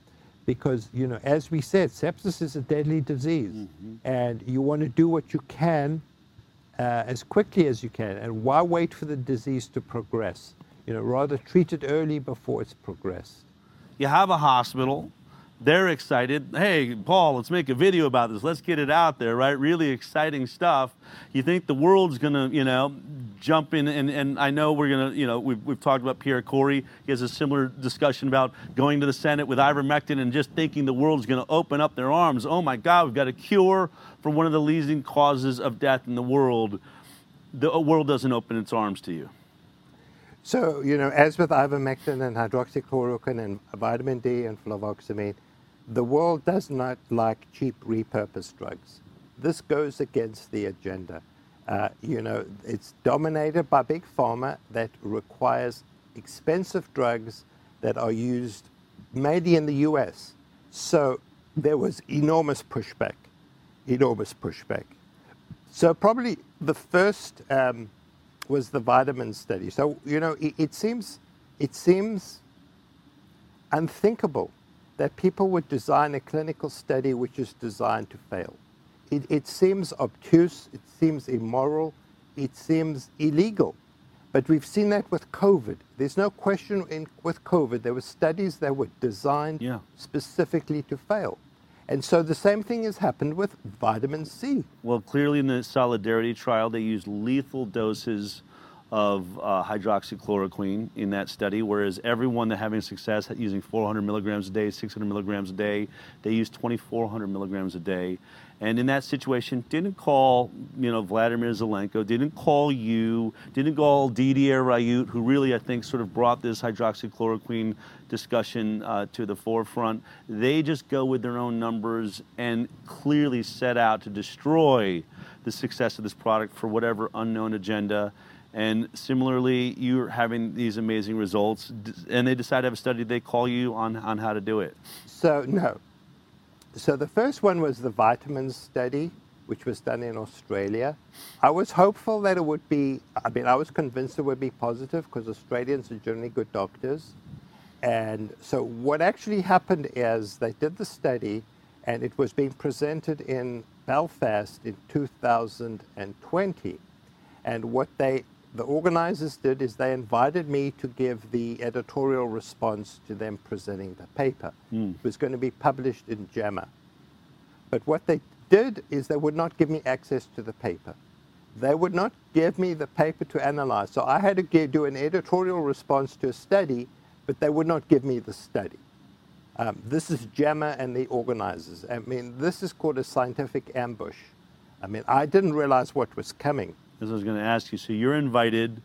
because, you know, as we said, sepsis is a deadly disease, mm-hmm. and you want to do what you can uh, as quickly as you can. And why wait for the disease to progress? You know, rather treat it early before it's progressed. You have a hospital they're excited. Hey, Paul, let's make a video about this. Let's get it out there, right? Really exciting stuff. You think the world's gonna, you know, jump in, and, and I know we're gonna, you know, we've, we've talked about Pierre Kory. He has a similar discussion about going to the Senate with ivermectin and just thinking the world's gonna open up their arms. Oh my God, we've got a cure for one of the leading causes of death in the world. The world doesn't open its arms to you. So, you know, as with ivermectin and hydroxychloroquine and vitamin D and fluvoxamine, the world does not like cheap repurposed drugs. This goes against the agenda. Uh, you know, it's dominated by big pharma that requires expensive drugs that are used mainly in the US. So there was enormous pushback, enormous pushback. So probably the first um, was the vitamin study. So you know, it, it seems it seems unthinkable that people would design a clinical study which is designed to fail. It, it seems obtuse, it seems immoral, it seems illegal. But we've seen that with COVID. There's no question in, with COVID, there were studies that were designed yeah. specifically to fail. And so the same thing has happened with vitamin C. Well, clearly in the Solidarity trial, they used lethal doses of uh, hydroxychloroquine in that study, whereas everyone that having success using 400 milligrams a day, 600 milligrams a day, they used 2,400 milligrams a day. And in that situation, didn't call, you know, Vladimir Zelenko, didn't call you, didn't call Didier Raoult, who really, I think, sort of brought this hydroxychloroquine discussion uh, to the forefront. They just go with their own numbers and clearly set out to destroy the success of this product for whatever unknown agenda. And similarly, you're having these amazing results, and they decide to have a study. They call you on, on how to do it. So, no. So, the first one was the vitamins study, which was done in Australia. I was hopeful that it would be, I mean, I was convinced it would be positive because Australians are generally good doctors. And so, what actually happened is they did the study, and it was being presented in Belfast in 2020. And what they the organizers did is they invited me to give the editorial response to them presenting the paper. Mm. It was going to be published in JAMA. But what they did is they would not give me access to the paper. They would not give me the paper to analyze. So I had to give, do an editorial response to a study, but they would not give me the study. Um, this is JAMA and the organizers. I mean, this is called a scientific ambush. I mean, I didn't realize what was coming as I was going to ask you. So you're invited.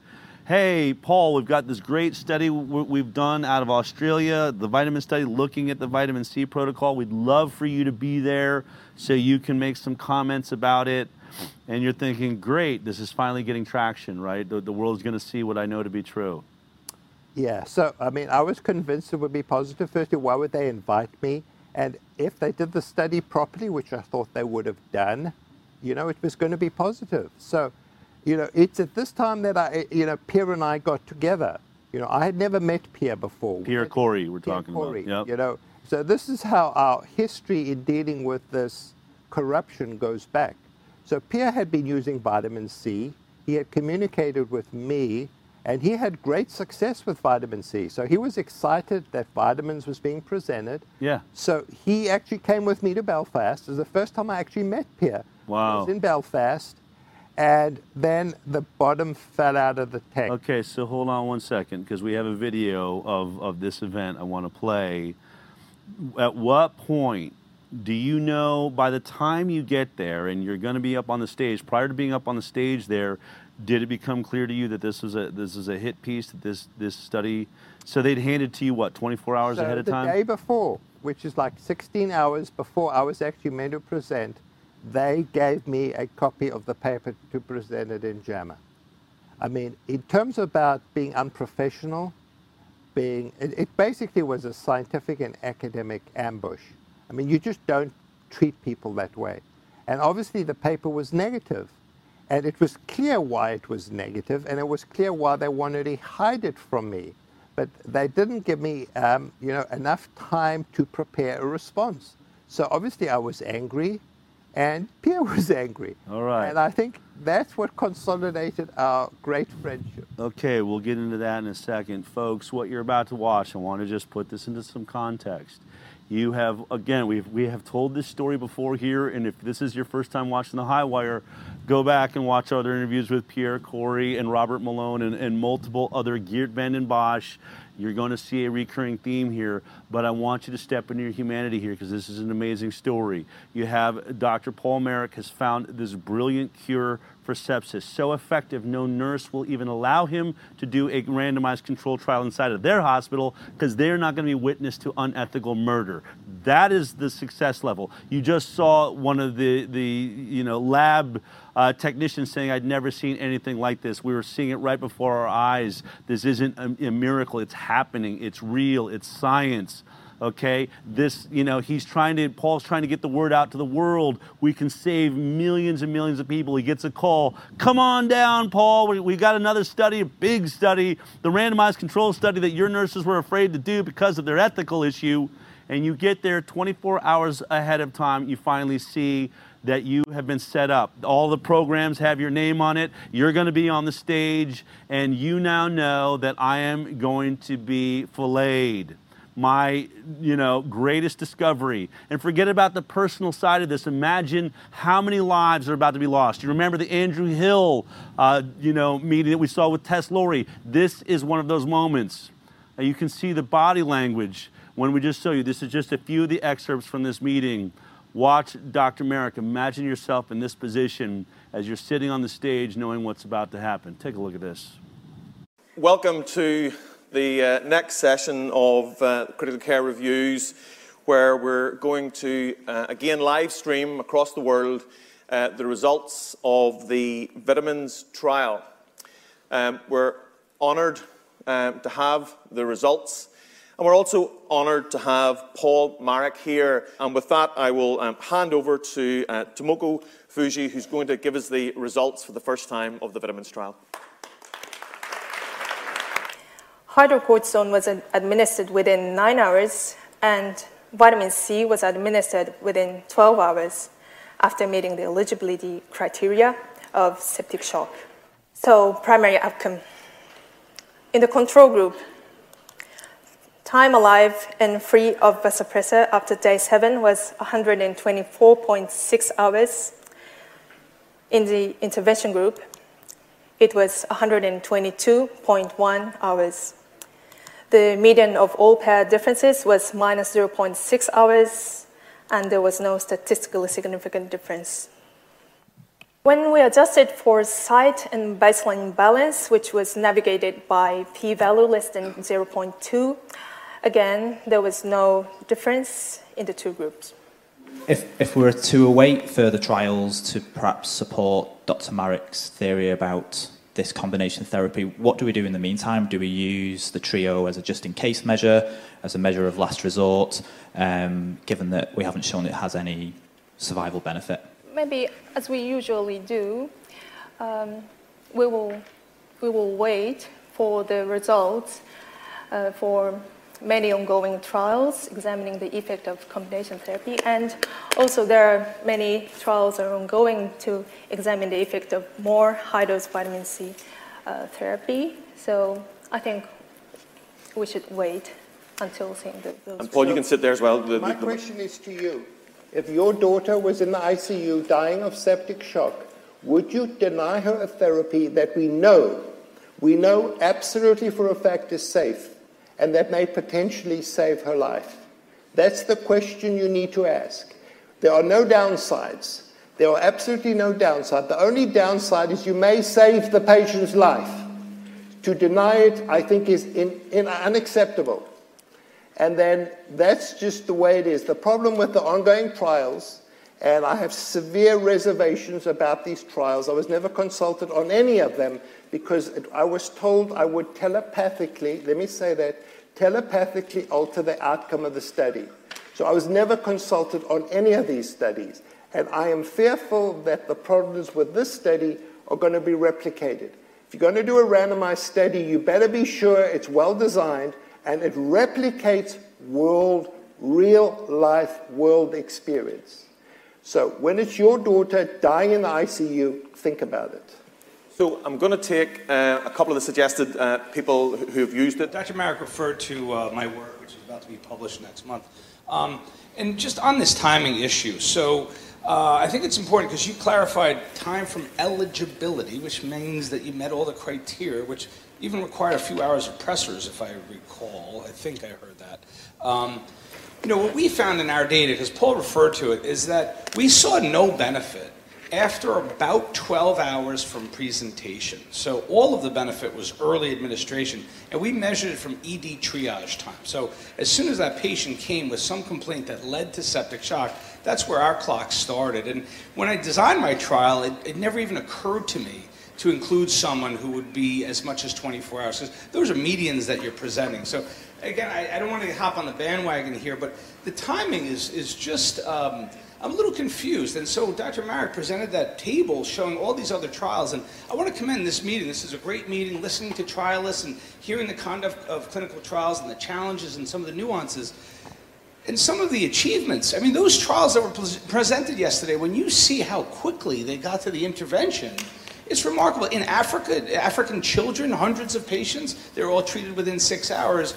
Hey, Paul, we've got this great study we've done out of Australia, the vitamin study looking at the vitamin C protocol. We'd love for you to be there so you can make some comments about it. And you're thinking, great, this is finally getting traction, right? The, the world's going to see what I know to be true. Yeah, so I mean, I was convinced it would be positive. Firstly, why would they invite me? And if they did the study properly, which I thought they would have done, you know, it was going to be positive. So you know, it's at this time that I, you know, Pierre and I got together. You know, I had never met Pierre before. Pierre Kory, we're Pierre talking Kory, about. Yep. You know, so this is how our history in dealing with this corruption goes back. So Pierre had been using vitamin C. He had communicated with me, and he had great success with vitamin C. So he was excited that vitamins was being presented. Yeah. So he actually came with me to Belfast. It was the first time I actually met Pierre. Wow. I was in Belfast and then the bottom fell out of the tank. Okay, so hold on one second because we have a video of, of this event I want to play. At what point do you know by the time you get there and you're going to be up on the stage, prior to being up on the stage there, did it become clear to you that this was a this is a hit piece that this this study so they'd handed to you what 24 hours so ahead of time the day before which is like 16 hours before i was actually meant to present they gave me a copy of the paper to present it in JAMA. I mean, in terms about being unprofessional, being it, it, basically was a scientific and academic ambush. I mean, you just don't treat people that way. And obviously, the paper was negative, and it was clear why it was negative, and it was clear why they wanted to hide it from me. But they didn't give me, um, you know, enough time to prepare a response. So obviously, I was angry and Pierre was angry. All right. And I think that's what consolidated our great friendship. Okay, we'll get into that in a second. Folks, what you're about to watch, I want to just put this into some context. You have, again, we've, we have told this story before here, and if this is your first time watching The High Wire, go back and watch other interviews with Pierre Kory and Robert Malone and, and multiple other Geert Van den Bossche you're going to see a recurring theme here, but I want you to step into your humanity here because this is an amazing story. You have Dr. Paul Marik has found this brilliant cure for sepsis, so effective no nurse will even allow him to do a randomized control trial inside of their hospital because they're not going to be witness to unethical murder. That is the success level. You just saw one of the the you know lab uh, technicians saying, I'd never seen anything like this. We were seeing it right before our eyes. This isn't a, a miracle, it's happening, it's real, it's science okay this you know he's trying to paul's trying to get the word out to the world we can save millions and millions of people he gets a call come on down paul we, we got another study a big study the randomized control study that your nurses were afraid to do because of their ethical issue and you get there 24 hours ahead of time you finally see that you have been set up. All the programs have your name on it. You're going to be on the stage, and you now know that I am going to be filleted. My, you know, greatest discovery. And forget about the personal side of this. Imagine how many lives are about to be lost. You remember the Andrew Hill, uh, you know, meeting that we saw with Tess Lawrie. This is one of those moments. And you can see the body language when we just show you. This is just a few of the excerpts from this meeting Watch Dr. Marik Imagine yourself in this position as you're sitting on the stage knowing what's about to happen. Take a look at this. Welcome to the uh, next session of uh, Critical Care Reviews, where we're going to uh, again live stream across the world uh, the results of the vitamins trial. Um, we're honoured um, to have the results and we're also honoured to have Paul Marik here. And with that, I will um, hand over to uh, Tomoko Fujii, who's going to give us the results for the first time of the vitamins trial. Hydrocortisone was administered within nine hours, and vitamin C was administered within 12 hours after meeting the eligibility criteria of septic shock. So, primary outcome. In the control group, Time alive and free of vasopressor after day seven was 124.6 hours. In the intervention group, it was 122.1 hours. The median of all pair differences was minus 0.6 hours, and there was no statistically significant difference. When we adjusted for site and baseline balance, which was navigated by p-value less than 0.2, Again, there was no difference in the two groups. If, if we were to await further trials to perhaps support Dr. Marik's theory about this combination therapy, what do we do in the meantime? Do we use the trio as a just in case measure, as a measure of last resort, um, given that we haven't shown it has any survival benefit? Maybe, as we usually do, um, we, will, we will wait for the results uh, for many ongoing trials examining the effect of combination therapy, and also there are many trials that are ongoing to examine the effect of more high-dose vitamin C uh, therapy. So I think we should wait until seeing the, those. And Paul, you can sit there as well. The, My the, question is to you: If your daughter was in the ICU dying of septic shock, would you deny her a therapy that we know, we know absolutely for a fact is safe and that may potentially save her life? That's the question you need to ask. There are no downsides. There are absolutely no downside. The only downside is you may save the patient's life. To deny it, I think, is in, in unacceptable. And then that's just the way it is. The problem with the ongoing trials, and I have severe reservations about these trials. I was never consulted on any of them because I was told I would telepathically, let me say that, telepathically alter the outcome of the study. So I was never consulted on any of these studies. And I am fearful that the problems with this study are going to be replicated. If you're going to do a randomized study, you better be sure it's well designed and it replicates world, real life world experience. So when it's your daughter dying in the ICU, think about it. So I'm going to take uh, a couple of the suggested uh, people who have used it. Dr. Marik referred to uh, my work, which is about to be published next month. Um, and just on this timing issue, so uh, I think it's important because you clarified time from eligibility, which means that you met all the criteria, which even required a few hours of pressors, if I recall. I think I heard that. Um, you know, what we found in our data, because Paul referred to it, is that we saw no benefit after about 12 hours from presentation. So all of the benefit was early administration, and we measured it from ED triage time. So as soon as that patient came with some complaint that led to septic shock, that's where our clock started. And when I designed my trial, it, it never even occurred to me to include someone who would be as much as 24 hours. Because those are medians that you're presenting. So again, I, I, don't want to hop on the bandwagon here, but the timing is, is just, um, I'm a little confused. And so Dr. Marik presented that table showing all these other trials. And I want to commend this meeting. This is a great meeting, listening to trialists and hearing the conduct of clinical trials and the challenges and some of the nuances and some of the achievements. I mean, those trials that were presented yesterday, when you see how quickly they got to the intervention, it's remarkable. In Africa, African children, hundreds of patients, they're all treated within six hours.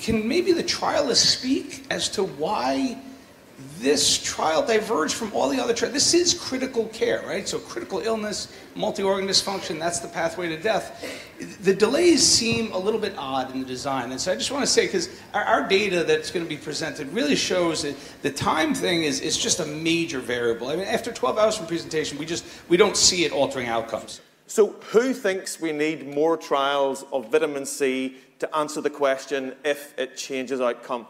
Can maybe the trialists speak as to why this trial diverged from all the other trials. This is critical care, right? So critical illness, multi-organ dysfunction, that's the pathway to death. The delays seem a little bit odd in the design. And so I just want to say, because our, our, data that's going to be presented really shows that the time thing is, is just a major variable. I mean, after 12 hours from presentation, we just, we don't see it altering outcomes. So who thinks we need more trials of vitamin C to answer the question if it changes outcome?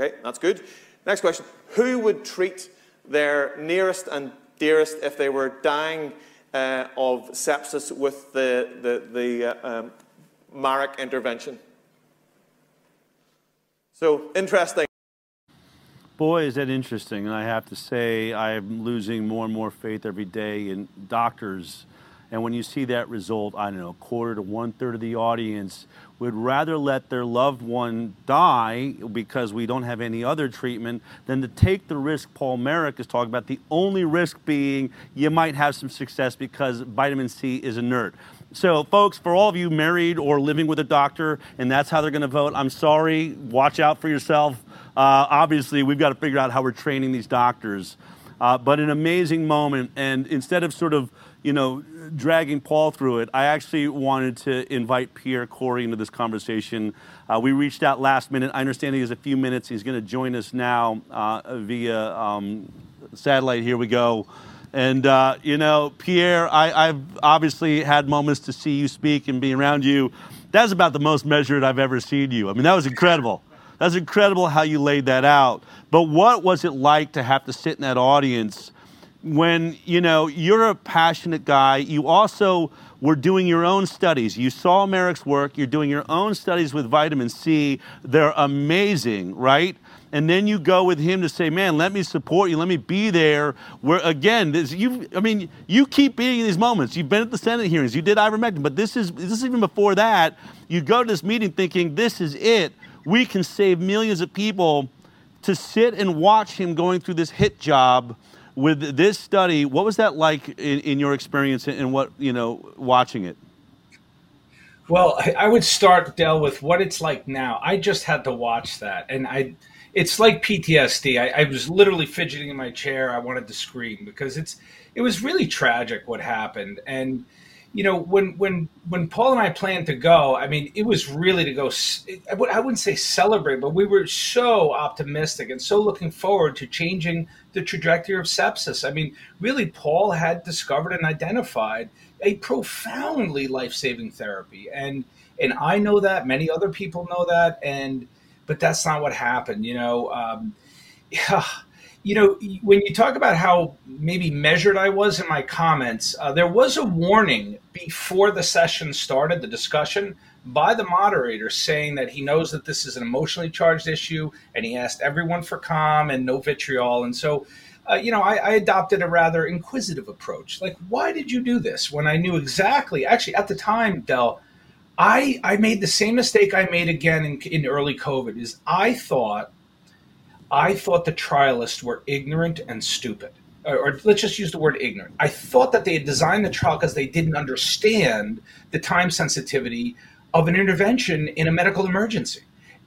Okay, that's good. Next question. Who would treat their nearest and dearest if they were dying uh, of sepsis with the, the, the uh, um, Marik intervention? So, interesting. Boy, is that interesting. And I have to say, I'm losing more and more faith every day in doctors and when you see that result, I don't know, a quarter to one third of the audience would rather let their loved one die because we don't have any other treatment than to take the risk Paul Marik is talking about. The only risk being you might have some success because vitamin C is inert. So, folks, for all of you married or living with a doctor and that's how they're going to vote, I'm sorry. Watch out for yourself. Uh, obviously, we've got to figure out how we're training these doctors. Uh, but an amazing moment. And instead of sort of, you know, dragging Paul through it, I actually wanted to invite Pierre Kory into this conversation. Uh, we reached out last minute. I understand he has a few minutes. He's going to join us now uh, via um, satellite. Here we go. And, uh, you know, Pierre, I, have obviously had moments to see you speak and be around you. That's about the most measured I've ever seen you. I mean, that was incredible. That's incredible how you laid that out. But what was it like to have to sit in that audience when you know you're a passionate guy you also were doing your own studies. You saw Marik's work you're doing your own studies with vitamin c. They're amazing right? And then you go with him to say man let me support you let me be there. Where again this, you i mean you keep being in these moments. You've been at the senate hearings you did ivermectin but this is this is even before that. You go to this meeting thinking this is it. We can save millions of people to sit and watch him going through this hit job with this study, what was that like in, in your experience and what, you know, watching it? Well, I would start, Del with what it's like now. I just had to watch that, and I, it's like PTSD. I, I was literally fidgeting in my chair. I wanted to scream because it's, it was really tragic what happened, and you know, when when when Paul and I planned to go, I mean, it was really to go. I wouldn't say celebrate, but we were so optimistic and so looking forward to changing the trajectory of sepsis. I mean, really, Paul had discovered and identified a profoundly life-saving therapy, and and I know that many other people know that, and but that's not what happened. You know, um, yeah you know, when you talk about how maybe measured I was in my comments, uh, there was a warning before the session started, the discussion, by the moderator saying that he knows that this is an emotionally charged issue and he asked everyone for calm and no vitriol. And so, uh, you know, I, I, adopted a rather inquisitive approach. Like, why did you do this when I knew exactly? Actually, at the time, Del, I, I made the same mistake I made again in, in early COVID is I thought I thought the trialists were ignorant and stupid. Or, or, let's just use the word ignorant. I thought that they had designed the trial because they didn't understand the time sensitivity of an intervention in a medical emergency.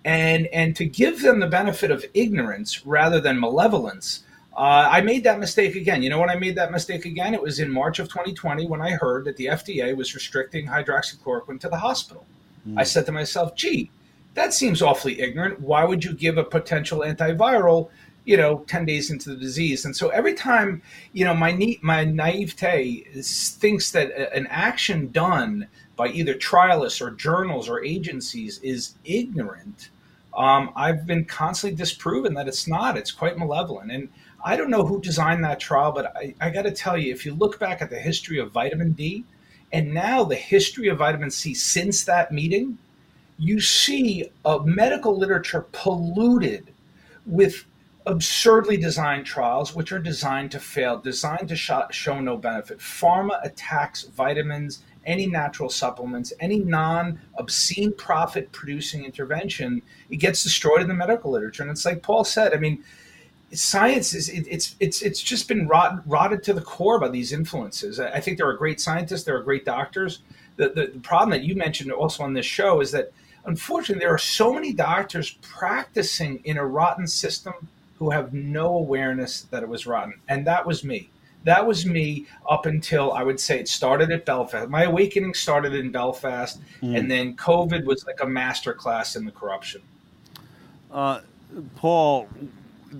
And, and to give them the benefit of ignorance rather than malevolence, uh, I made that mistake again. You know when I made that mistake again? It was in March of 2020 when I heard that the FDA was restricting hydroxychloroquine to the hospital. Mm. I said to myself, gee, that seems awfully ignorant. Why would you give a potential antiviral, you know, 10 days into the disease? And so every time, you know, my, na- my naivete is, thinks that an action done by either trialists or journals or agencies is ignorant, um, I've been constantly disproven that it's not. It's quite malevolent. And I don't know who designed that trial, but I, I got to tell you, if you look back at the history of vitamin D and now the history of vitamin C since that meeting, you see a medical literature polluted with absurdly designed trials, which are designed to fail, designed to show, show no benefit. Pharma attacks vitamins, any natural supplements, any non obscene profit producing intervention. It gets destroyed in the medical literature. And it's like Paul said, I mean, science is it, it's it's it's just been rot, rotted to the core by these influences. I think there are great scientists, there are great doctors. The, the, the problem that you mentioned also on this show is that unfortunately, there are so many doctors practicing in a rotten system who have no awareness that it was rotten. And that was me. That was me up until I would say it started at Belfast. My awakening started in Belfast, mm. and then COVID was like a master class in the corruption. Uh, Paul,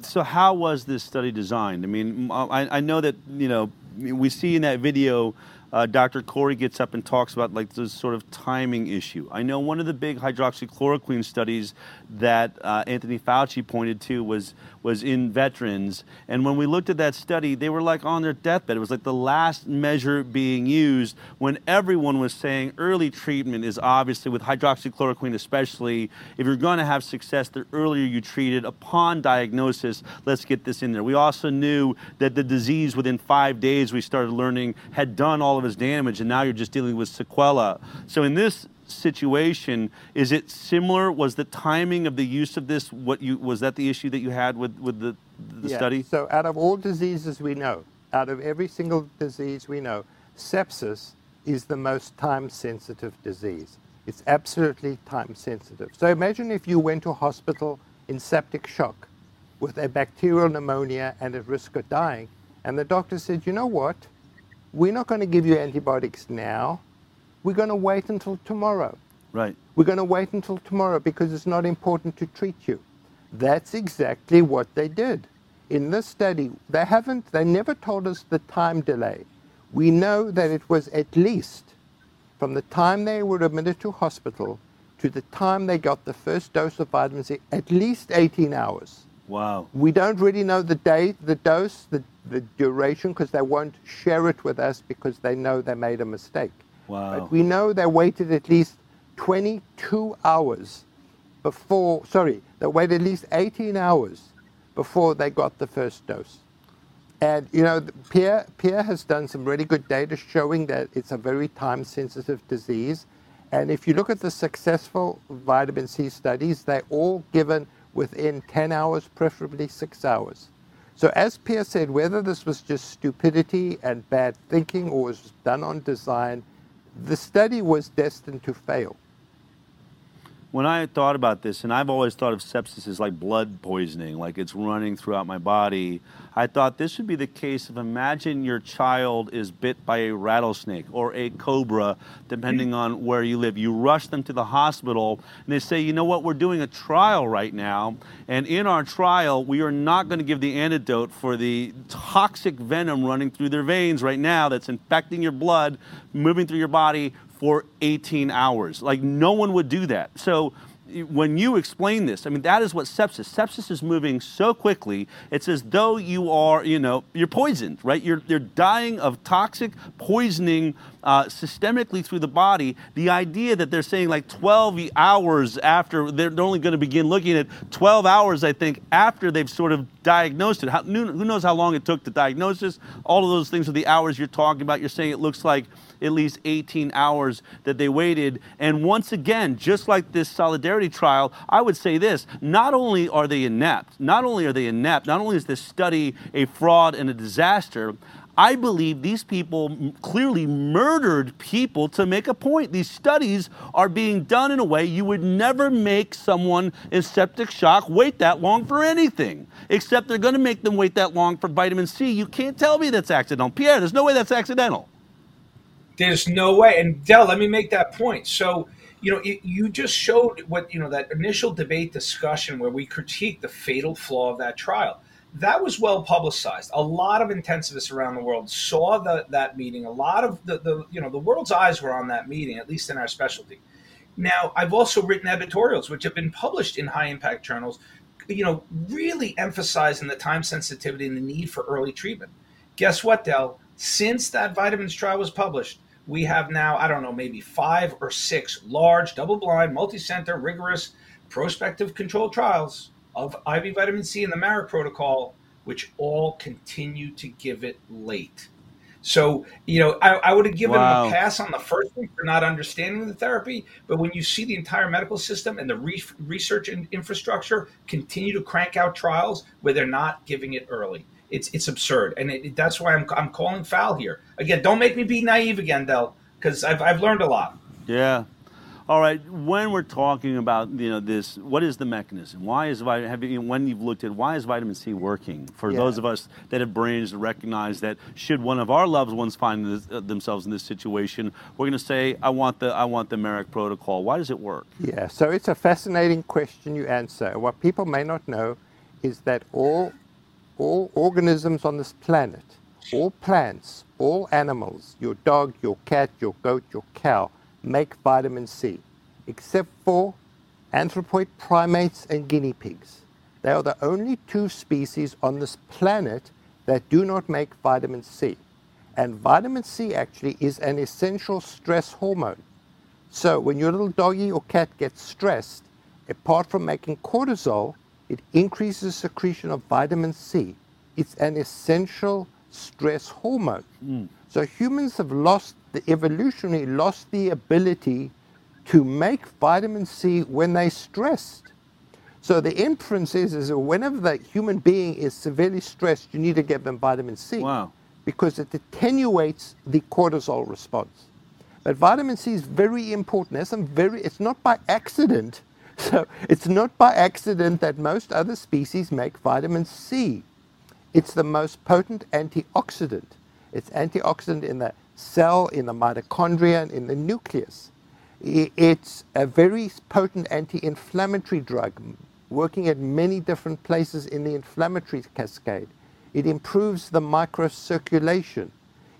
so how was this study designed? I mean, I, I know that you know we see in that video uh, Dr. Kory gets up and talks about like this sort of timing issue. I know one of the big hydroxychloroquine studies that uh, Anthony Fauci pointed to was was in veterans, and when we looked at that study, they were like on their deathbed. It was like the last measure being used when everyone was saying early treatment is obviously with hydroxychloroquine, especially if you're going to have success, the earlier you treat it upon diagnosis. Let's get this in there. We also knew that the disease within five days we started learning had done all of its damage, and now you're just dealing with sequela. So in this situation, is it similar? Was the timing of the use of this what you was that the issue that you had with with the the yeah. study? So out of all diseases we know, out of every single disease we know, sepsis is the most time sensitive disease. It's absolutely time sensitive. So imagine if you went to a hospital in septic shock with a bacterial pneumonia and at risk of dying, and the doctor said, you know what? We're not going to give you antibiotics now. We're going to wait until tomorrow. Right. We're going to wait until tomorrow because it's not important to treat you. That's exactly what they did. In this study, they haven't, they never told us the time delay. We know that it was at least from the time they were admitted to hospital to the time they got the first dose of vitamin C, at least 18 hours. Wow. We don't really know the date, the dose, the, the duration, because they won't share it with us because they know they made a mistake. Wow. But we know they waited at least 22 hours before, sorry, they waited at least 18 hours before they got the first dose. And, you know, Pierre, Pierre has done some really good data showing that it's a very time sensitive disease. And if you look at the successful vitamin C studies, they're all given within 10 hours, preferably six hours. So, as Pierre said, whether this was just stupidity and bad thinking or was done on design, the study was destined to fail when I thought about this, and I've always thought of sepsis as like blood poisoning, like it's running throughout my body, I thought this would be the case of imagine your child is bit by a rattlesnake or a cobra, depending on where you live. You rush them to the hospital, and they say, you know what, we're doing a trial right now, and in our trial, we are not going to give the antidote for the toxic venom running through their veins right now that's infecting your blood, moving through your body for 18 hours. Like, no one would do that. So, when you explain this, I mean, that is what sepsis. Sepsis is moving so quickly. It's as though you are, you know, you're poisoned, right? You're, you're dying of toxic poisoning uh, systemically through the body. The idea that they're saying like 12 hours after, they're only going to begin looking at 12 hours, I think, after they've sort of diagnosed it. How, who knows how long it took to diagnose this? All of those things are the hours you're talking about. You're saying it looks like at least 18 hours that they waited. And once again, just like this solidarity trial, I would say this not only are they inept, not only are they inept, not only is this study a fraud and a disaster, I believe these people clearly murdered people to make a point. These studies are being done in a way you would never make someone in septic shock wait that long for anything, except they're going to make them wait that long for vitamin C. You can't tell me that's accidental. Pierre, there's no way that's accidental. There's no way. And Del, let me make that point. So, you know, it, you just showed what, you know, that initial debate discussion where we critiqued the fatal flaw of that trial. That was well publicized. A lot of intensivists around the world saw the, that meeting. A lot of the, the, you know, the world's eyes were on that meeting, at least in our specialty. Now, I've also written editorials, which have been published in high impact journals, you know, really emphasizing the time sensitivity and the need for early treatment. Guess what, Del? Since that vitamins trial was published, we have now, I don't know, maybe five or six large, double blind, multi center, rigorous, prospective controlled trials of IV vitamin C in the Marik protocol, which all continue to give it late. So, you know, I, I would have given wow. them a pass on the first one for not understanding the therapy. But when you see the entire medical system and the re- research and infrastructure continue to crank out trials where they're not giving it early, it's it's absurd, and it, that's why I'm I'm calling foul here. Again, don't make me be naive again, Del, because I've I've learned a lot. Yeah. All right. When we're talking about you know this, what is the mechanism? Why is have you, when you've looked at why is vitamin C working? For yeah. those of us that have brains to recognize that should one of our loved ones find this, uh, themselves in this situation, we're going to say, I want the I want the Marik protocol. Why does it work? Yeah. So it's a fascinating question you answer. What people may not know is that all all organisms on this planet, all plants, all animals, your dog, your cat, your goat, your cow, make vitamin C, except for anthropoid primates and guinea pigs. They are the only two species on this planet that do not make vitamin C. And vitamin C actually is an essential stress hormone. So when your little doggy or cat gets stressed, apart from making cortisol, it increases secretion of vitamin C. It's an essential stress hormone. Mm. So humans have lost the evolutionary lost the ability to make vitamin C when they're stressed. So the inference is, is that whenever the human being is severely stressed, you need to give them vitamin C. Wow. Because it attenuates the cortisol response. But vitamin C is very important. There's some very, it's not by accident so it's not by accident that most other species make vitamin C. It's the most potent antioxidant. It's antioxidant in the cell, in the mitochondria, and in the nucleus. It's a very potent anti-inflammatory drug, working at many different places in the inflammatory cascade. It improves the microcirculation.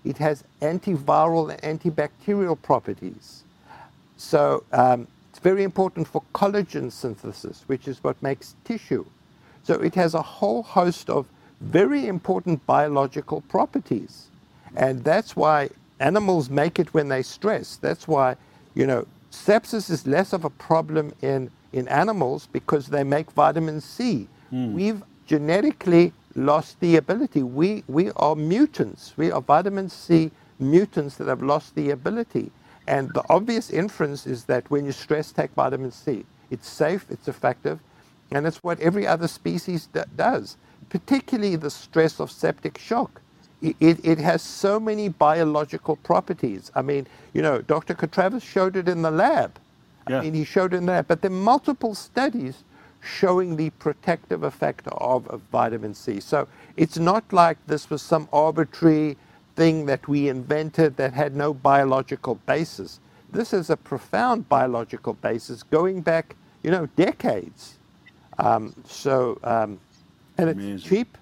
It has antiviral and antibacterial properties. So um, it's very important for collagen synthesis, which is what makes tissue. So it has a whole host of very important biological properties. And that's why animals make it when they stress. That's why, you know, sepsis is less of a problem in, in animals because they make vitamin C. Mm. We've genetically lost the ability. We, we are mutants. We are vitamin C mutants that have lost the ability. And the obvious inference is that when you stress, take vitamin C. It's safe, it's effective, and it's what every other species d- does, particularly the stress of septic shock. It, it has so many biological properties. I mean, you know, Dr. Cotravas showed it in the lab. Yeah. I mean, he showed it in there, but there are multiple studies showing the protective effect of, of vitamin C. So it's not like this was some arbitrary thing that we invented that had no biological basis. This is a profound biological basis going back, you know, decades. Um, so, um, and Amazing. it's cheap.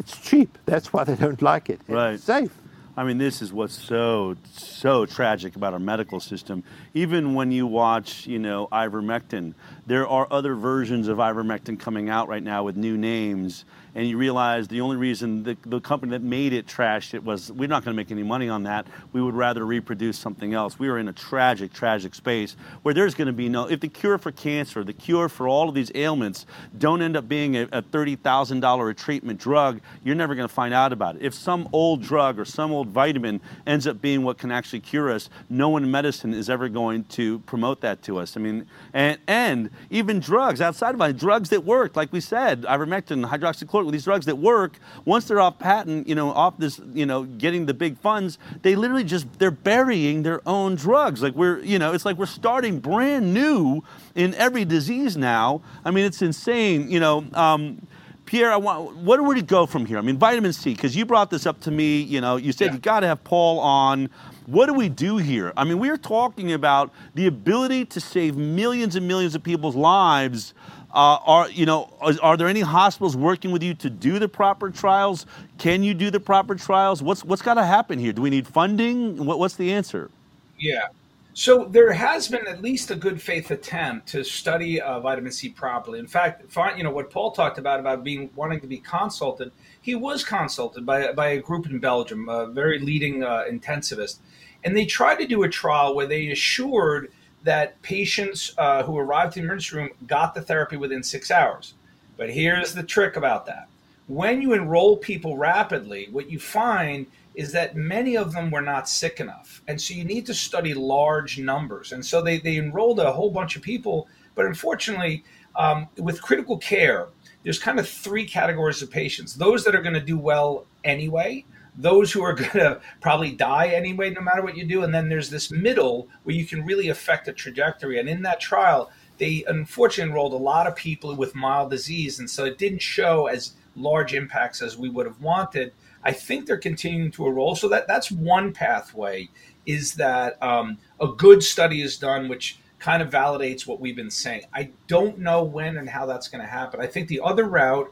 It's cheap. That's why they don't like it. Right. It's safe. I mean, this is what's so so tragic about our medical system. Even when you watch, you know, ivermectin, there are other versions of ivermectin coming out right now with new names and you realize the only reason the, the company that made it trashed it was we're not going to make any money on that. We would rather reproduce something else. We are in a tragic, tragic space where there's going to be no, if the cure for cancer, the cure for all of these ailments don't end up being a, a $30,000 a treatment drug, you're never going to find out about it. If some old drug or some old vitamin ends up being what can actually cure us, no one in medicine is ever going to promote that to us. I mean, and, and even drugs outside of it, drugs that work, like we said, ivermectin, hydroxychloroquine, with these drugs that work, once they're off patent, you know, off this, you know, getting the big funds, they literally just they're burying their own drugs. Like we're, you know, it's like we're starting brand new in every disease now. I mean, it's insane. You know, um, Pierre, I want, where would it go from here? I mean, vitamin C, because you brought this up to me. You know, you said yeah. you got to have Paul on. What do we do here? I mean, we are talking about the ability to save millions and millions of people's lives uh, are you know are, are, there any hospitals working with you to do the proper trials? Can you do the proper trials? What's what's got to happen here? Do we need funding? What, what's the answer? Yeah. So there has been at least a good faith attempt to study uh, vitamin C properly. In fact, you know what Paul talked about about being wanting to be consulted. He was consulted by by a group in Belgium, a very leading uh, intensivist, and they tried to do a trial where they assured that patients uh, who arrived in the emergency room got the therapy within six hours. But here's the trick about that. When you enroll people rapidly, what you find is that many of them were not sick enough. And so you need to study large numbers. And so they, they enrolled a whole bunch of people. But unfortunately, um, with critical care, there's kind of three categories of patients those that are going to do well anyway, those who are going to probably die anyway, no matter what you do. And then there's this middle where you can really affect a trajectory. And in that trial, they unfortunately enrolled a lot of people with mild disease. And so it didn't show as large impacts as we would have wanted. I think they're continuing to enroll. So that, that's one pathway is that um, a good study is done, which kind of validates what we've been saying. I don't know when and how that's going to happen. I think the other route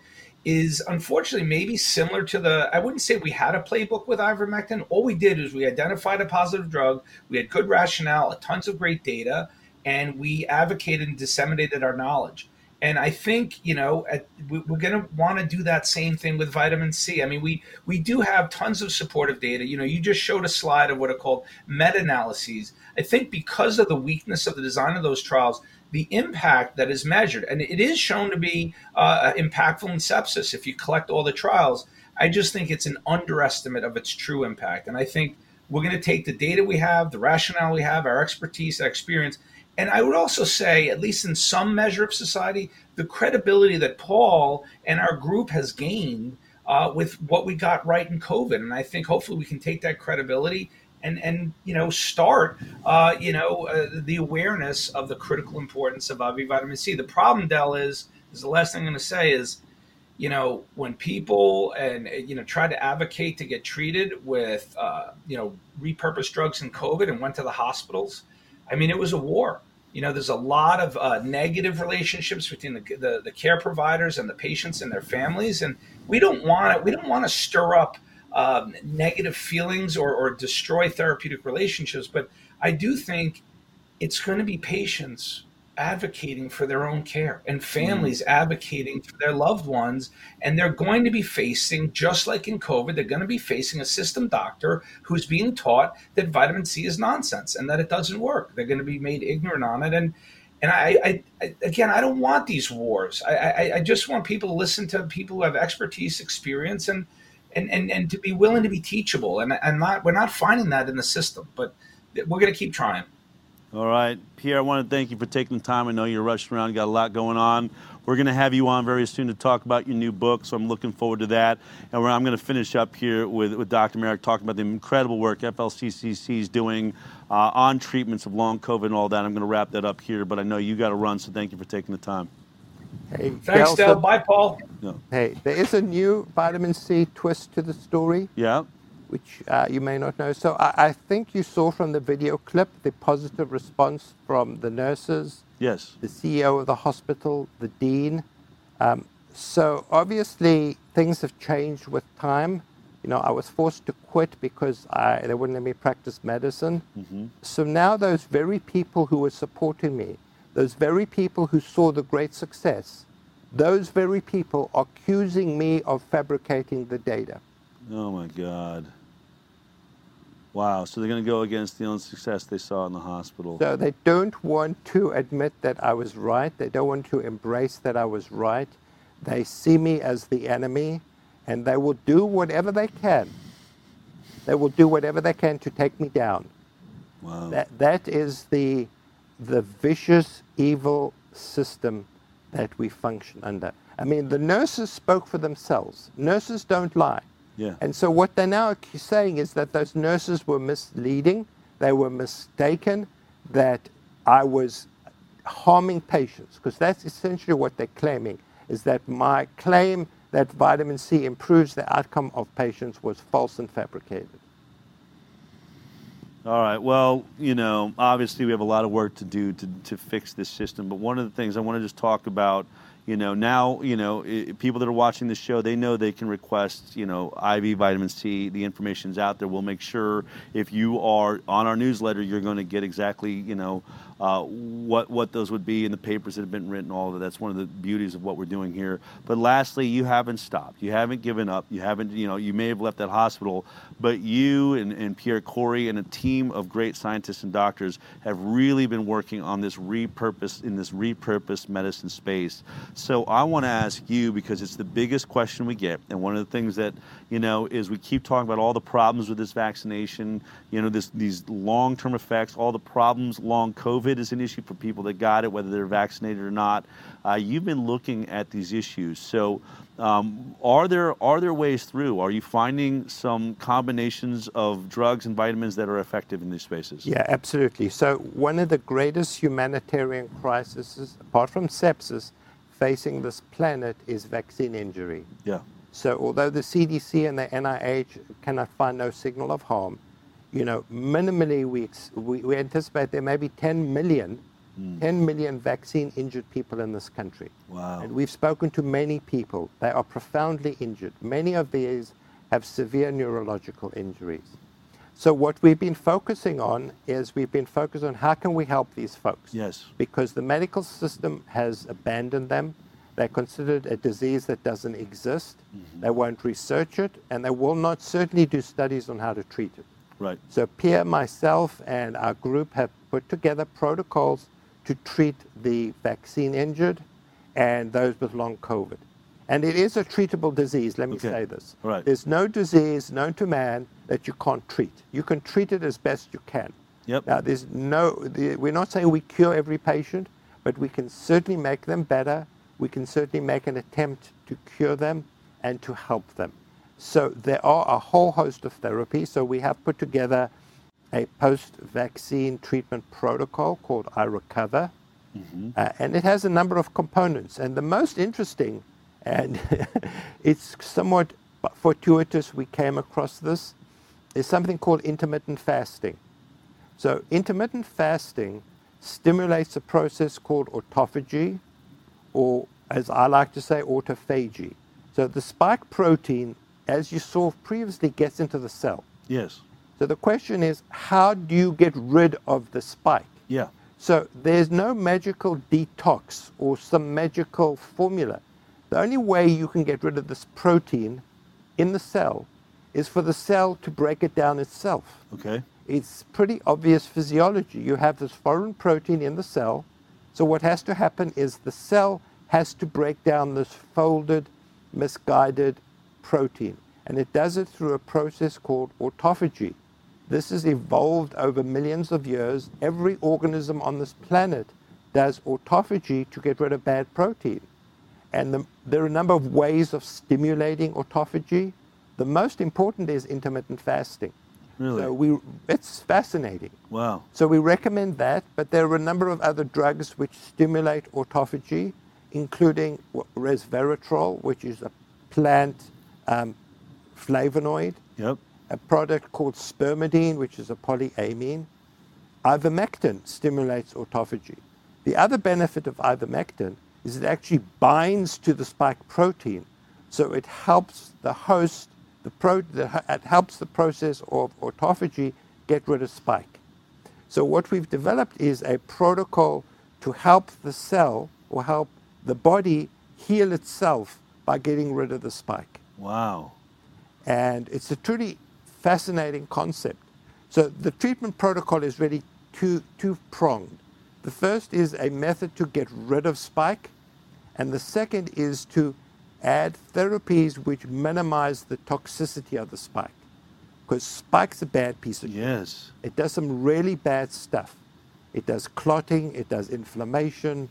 is unfortunately maybe similar to the I wouldn't say we had a playbook with ivermectin. All we did is we identified a positive drug, we had good rationale, tons of great data, and we advocated and disseminated our knowledge. And I think you know at, we, we're going to want to do that same thing with vitamin C. I mean, we we do have tons of supportive data. You know, you just showed a slide of what are called meta-analyses. I think because of the weakness of the design of those trials, the impact that is measured, and it is shown to be uh, impactful in sepsis if you collect all the trials. I just think it's an underestimate of its true impact. And I think we're going to take the data we have, the rationale we have, our expertise, our experience. And I would also say, at least in some measure of society, the credibility that Paul and our group has gained uh, with what we got right in COVID. And I think hopefully we can take that credibility and and you know start uh, you know uh, the awareness of the critical importance of IV vitamin C. The problem, Del, is is the last thing I'm going to say is you know when people and you know tried to advocate to get treated with uh, you know repurposed drugs in COVID and went to the hospitals. I mean, it was a war. You know, there's a lot of uh, negative relationships between the, the, the care providers and the patients and their families, and we don't want it. We don't want to stir up um, negative feelings or, or destroy therapeutic relationships. But I do think it's going to be patients advocating for their own care and families mm. advocating for their loved ones. And they're going to be facing, just like in COVID, they're going to be facing a system doctor who's being taught that vitamin C is nonsense and that it doesn't work. They're going to be made ignorant on it. And and I, I, I again, I don't want these wars. I, I, I just want people to listen to people who have expertise, experience, and and, and, and to be willing to be teachable. And, and not, we're not finding that in the system, but we're going to keep trying. All right. Pierre, I want to thank you for taking the time. I know you're rushing around, got a lot going on. We're going to have you on very soon to talk about your new book, so I'm looking forward to that. And I'm going to finish up here with, with Dr. Marik talking about the incredible work FLCCC is doing uh, on treatments of long COVID and all that. I'm going to wrap that up here, but I know you got to run, so thank you for taking the time. Hey, Thanks, Del. Bye, Paul. No. Hey, there is a new vitamin C twist to the story. Yeah which uh, you may not know. So I, I, think you saw from the video clip the positive response from the nurses, yes, the CEO of the hospital, the dean. Um, so obviously things have changed with time. You know, I was forced to quit because I, they wouldn't let me practice medicine. Mm-hmm. So now those very people who were supporting me, those very people who saw the great success, those very people are accusing me of fabricating the data. Oh my God. Wow, so they're going to go against the only success they saw in the hospital. So they don't want to admit that I was right. They don't want to embrace that I was right. They see me as the enemy, and they will do whatever they can. They will do whatever they can to take me down. Wow. That, that is the, the vicious, evil system that we function under. I mean, the nurses spoke for themselves. Nurses don't lie. Yeah. And so what they're now saying is that those nurses were misleading, they were mistaken, that I was harming patients, because that's essentially what they're claiming, is that my claim that vitamin C improves the outcome of patients was false and fabricated. All right. Well, you know, obviously we have a lot of work to do to, to fix this system, but one of the things I want to just talk about you know now you know people that are watching the show they know they can request you know iv vitamin c the information's out there we'll make sure if you are on our newsletter you're going to get exactly you know uh, what what those would be in the papers that have been written. All of that. That's one of the beauties of what we're doing here. But lastly, you haven't stopped. You haven't given up. You haven't. You know, you may have left that hospital, but you and, and Pierre Kory and a team of great scientists and doctors have really been working on this repurpose in this repurposed medicine space. So I want to ask you because it's the biggest question we get, and one of the things that you know is we keep talking about all the problems with this vaccination. You know, this these long-term effects, all the problems long COVID COVID is an issue for people that got it, whether they're vaccinated or not. Uh, you've been looking at these issues. So, um, are there are there ways through? Are you finding some combinations of drugs and vitamins that are effective in these spaces? Yeah, absolutely. So, one of the greatest humanitarian crises, apart from sepsis, facing this planet is vaccine injury. Yeah. So, although the CDC and the NIH cannot find no signal of harm, you know, minimally we, we, we anticipate there may be 10 million, mm. 10 million vaccine injured people in this country. Wow. And we've spoken to many people. They are profoundly injured. Many of these have severe neurological injuries. So what we've been focusing on is we've been focused on how can we help these folks? Yes. Because the medical system has abandoned them. They're considered a disease that doesn't exist. Mm-hmm. They won't research it, and they will not certainly do studies on how to treat it. Right. So Pierre, myself, and our group have put together protocols to treat the vaccine injured and those with long COVID. And it is a treatable disease, let me okay. say this. Right. There's no disease known to man that you can't treat. You can treat it as best you can. Yep. Now, there's no, the, we're not saying we cure every patient, but we can certainly make them better. We can certainly make an attempt to cure them and to help them. So there are a whole host of therapies. So we have put together a post-vaccine treatment protocol called iRecover, mm-hmm. uh, and it has a number of components. And the most interesting, and it's somewhat fortuitous we came across this, is something called intermittent fasting. So intermittent fasting stimulates a process called autophagy, or as I like to say, autophagy. So the spike protein as you saw previously, gets into the cell. Yes. So the question is, how do you get rid of the spike? Yeah. So there's no magical detox or some magical formula. The only way you can get rid of this protein in the cell is for the cell to break it down itself. Okay. It's pretty obvious physiology. You have this foreign protein in the cell. So what has to happen is the cell has to break down this folded, misguided protein. And it does it through a process called autophagy. This has evolved over millions of years. Every organism on this planet does autophagy to get rid of bad protein. And the, there are a number of ways of stimulating autophagy. The most important is intermittent fasting. Really? So we, it's fascinating. Wow. So we recommend that, but there are a number of other drugs which stimulate autophagy, including resveratrol, which is a plant um, flavonoid. Yep. A product called spermidine, which is a polyamine. Ivermectin stimulates autophagy. The other benefit of ivermectin is it actually binds to the spike protein, so it helps the host the pro, the, it helps the process of autophagy get rid of spike. So what we've developed is a protocol to help the cell or help the body heal itself by getting rid of the spike. Wow. And it's a truly fascinating concept. So the treatment protocol is really two, two-pronged. The first is a method to get rid of spike, and the second is to add therapies which minimize the toxicity of the spike. Because spike's a bad piece of Yes. It does some really bad stuff. It does clotting, it does inflammation,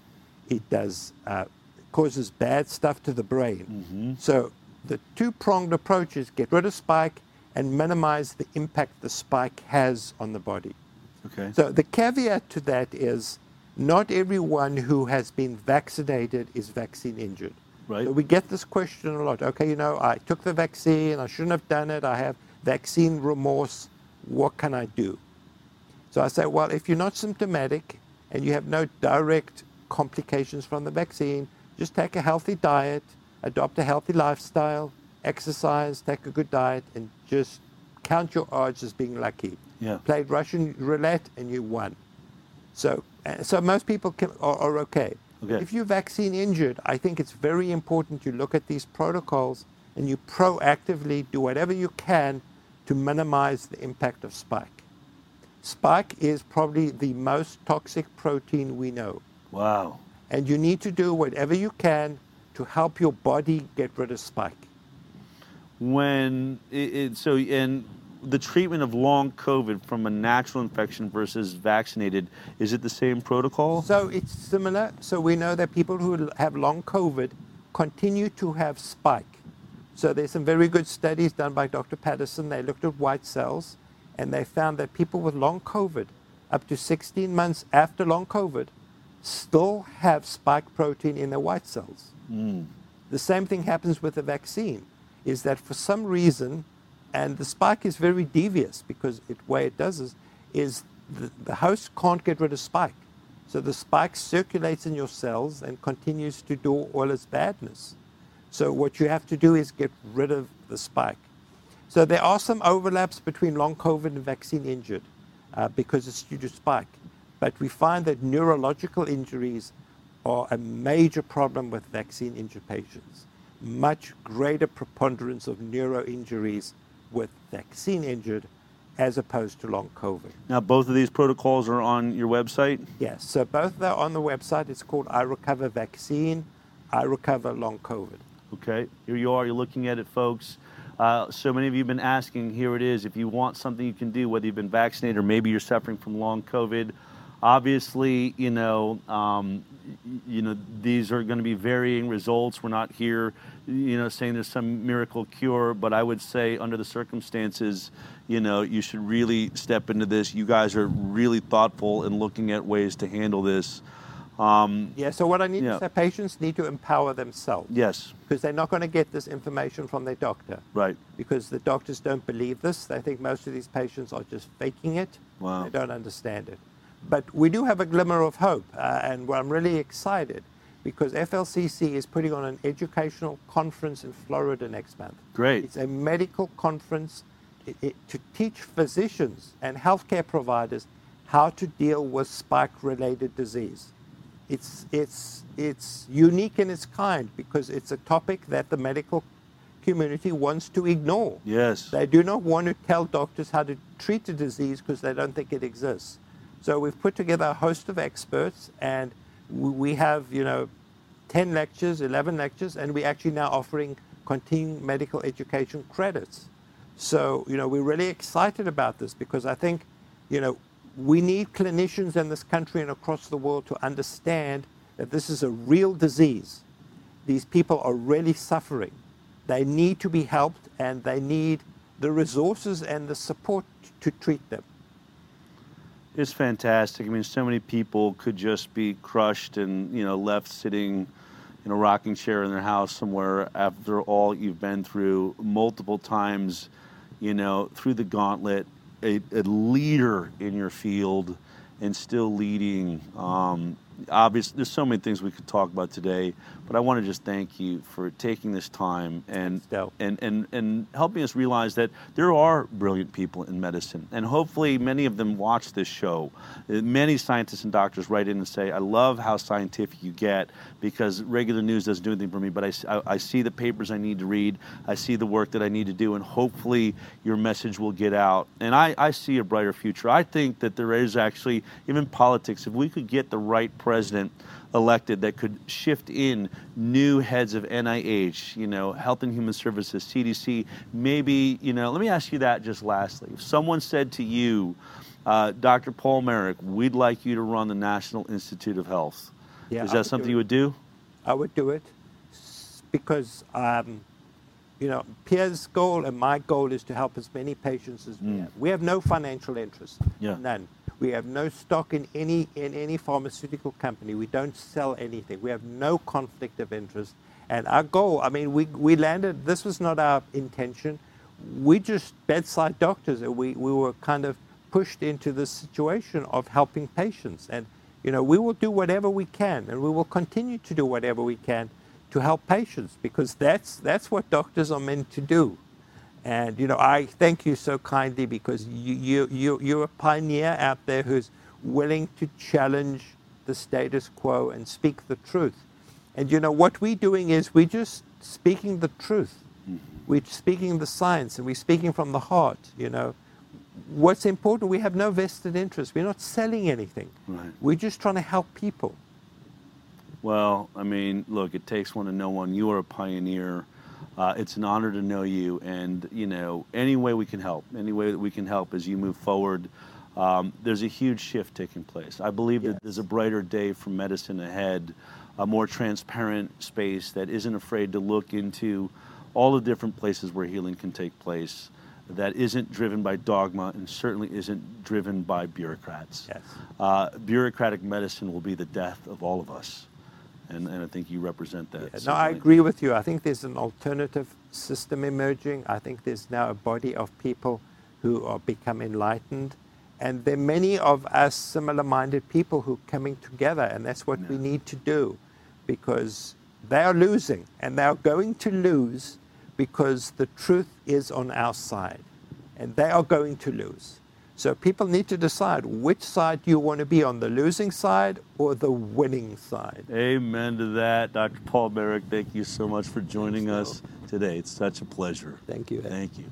it does uh, causes bad stuff to the brain. Mm-hmm. So the two-pronged approach is get rid of spike and minimize the impact the spike has on the body. Okay. So the caveat to that is not everyone who has been vaccinated is vaccine injured. Right. So we get this question a lot. Okay, you know, I took the vaccine, I shouldn't have done it, I have vaccine remorse. What can I do? So I say, well, if you're not symptomatic and you have no direct complications from the vaccine, just take a healthy diet, adopt a healthy lifestyle, exercise, take a good diet, and just count your odds as being lucky. Yeah. Played Russian roulette and you won. So, uh, so most people can, are, are okay. Okay. If you're vaccine injured, I think it's very important you look at these protocols and you proactively do whatever you can to minimize the impact of spike. Spike is probably the most toxic protein we know. Wow. And you need to do whatever you can to help your body get rid of spike. When it, it so and the treatment of long COVID from a natural infection versus vaccinated, is it the same protocol? So it's similar. So we know that people who have long COVID continue to have spike. So there's some very good studies done by Dr. Patterson. They looked at white cells and they found that people with long COVID, up to 16 months after long COVID, still have spike protein in their white cells. Mm. The same thing happens with the vaccine, is that for some reason, and the spike is very devious because the way it does is, is the, the host can't get rid of spike. So the spike circulates in your cells and continues to do all its badness. So what you have to do is get rid of the spike. So there are some overlaps between long COVID and vaccine injured uh, because it's due to spike. But we find that neurological injuries are a major problem with vaccine injured patients. Much greater preponderance of neuro injuries with vaccine injured as opposed to long COVID. Now, both of these protocols are on your website? Yes, so both are on the website. It's called I Recover Vaccine, I Recover Long COVID. Okay, here you are, you're looking at it, folks. Uh, so many of you have been asking, here it is. If you want something you can do, whether you've been vaccinated or maybe you're suffering from long COVID, obviously, you know, um, you know, these are going to be varying results. We're not here, you know, saying there's some miracle cure, but I would say under the circumstances, you know, you should really step into this. You guys are really thoughtful in looking at ways to handle this. Um, yeah, so what I need yeah. to say, patients need to empower themselves. Yes. Because they're not going to get this information from their doctor. Right. Because the doctors don't believe this. They think most of these patients are just faking it. Wow. They don't understand it. But we do have a glimmer of hope, uh, and I'm really excited because FLCCC is putting on an educational conference in Florida next month. Great. It's a medical conference to teach physicians and healthcare providers how to deal with spike-related disease. It's, it's, it's unique in its kind because it's a topic that the medical community wants to ignore. Yes. They do not want to tell doctors how to treat the disease because they don't think it exists. So we've put together a host of experts, and we have, you know, 10 lectures, 11 lectures, and we're actually now offering continuing medical education credits. So, you know, we're really excited about this because I think, you know, we need clinicians in this country and across the world to understand that this is a real disease. These people are really suffering. They need to be helped and they need the resources and the support to treat them. It's fantastic. I mean, so many people could just be crushed and, you know, left sitting in a rocking chair in their house somewhere after all you've been through multiple times, you know, through the gauntlet, a, a leader in your field and still leading. Um, obviously, there's so many things we could talk about today, but I want to just thank you for taking this time and and, and and helping us realize that there are brilliant people in medicine, and hopefully many of them watch this show. Uh, many scientists and doctors write in and say, "I love how scientific you get because regular news doesn't do anything for me, but I, I, I see the papers I need to read, I see the work that I need to do, and hopefully your message will get out." And I, I see a brighter future. I think that there is actually even politics if we could get the right president elected that could shift in new heads of NIH, you know, Health and Human Services, CDC, maybe, you know, let me ask you that just lastly. If someone said to you, uh, Dr. Paul Marik, we'd like you to run the National Institute of Health. Yeah, is that something you would do? I would do it because, um, you know, Pierre's goal and my goal is to help as many patients as we mm. have. We have no financial interest, yeah. none. We have no stock in any, in any pharmaceutical company. We don't sell anything. We have no conflict of interest. And our goal, I mean, we, we landed, this was not our intention. We just bedside doctors, and we, we were kind of pushed into this situation of helping patients. And, you know, we will do whatever we can, and we will continue to do whatever we can to help patients because that's, that's what doctors are meant to do. And you know, I thank you so kindly because you, you, you, you're a pioneer out there who's willing to challenge the status quo and speak the truth. And you know, what we're doing is we're just speaking the truth. Mm-hmm. We're speaking the science and we're speaking from the heart, you know. What's important, we have no vested interest. We're not selling anything. Right. We're just trying to help people. Well, I mean, look, it takes one to know one. You are a pioneer uh, it's an honor to know you, and you know any way we can help, any way that we can help as you move forward. Um, there's a huge shift taking place. I believe yes. that there's a brighter day for medicine ahead, a more transparent space that isn't afraid to look into all the different places where healing can take place that isn't driven by dogma and certainly isn't driven by bureaucrats. Yes. Uh, bureaucratic medicine will be the death of all of us and, and I think you represent that. Yeah, no, I agree with you. I think there's an alternative system emerging. I think there's now a body of people who are become enlightened. And there are many of us similar minded people who are coming together, and that's what we need to do because they are losing, and they are going to lose because the truth is on our side, and they are going to lose. So people need to decide which side you want to be on, the losing side or the winning side. Amen to that. Dr. Paul Marik, thank you so much for joining us today. It's such a pleasure. Thank you. Thank you.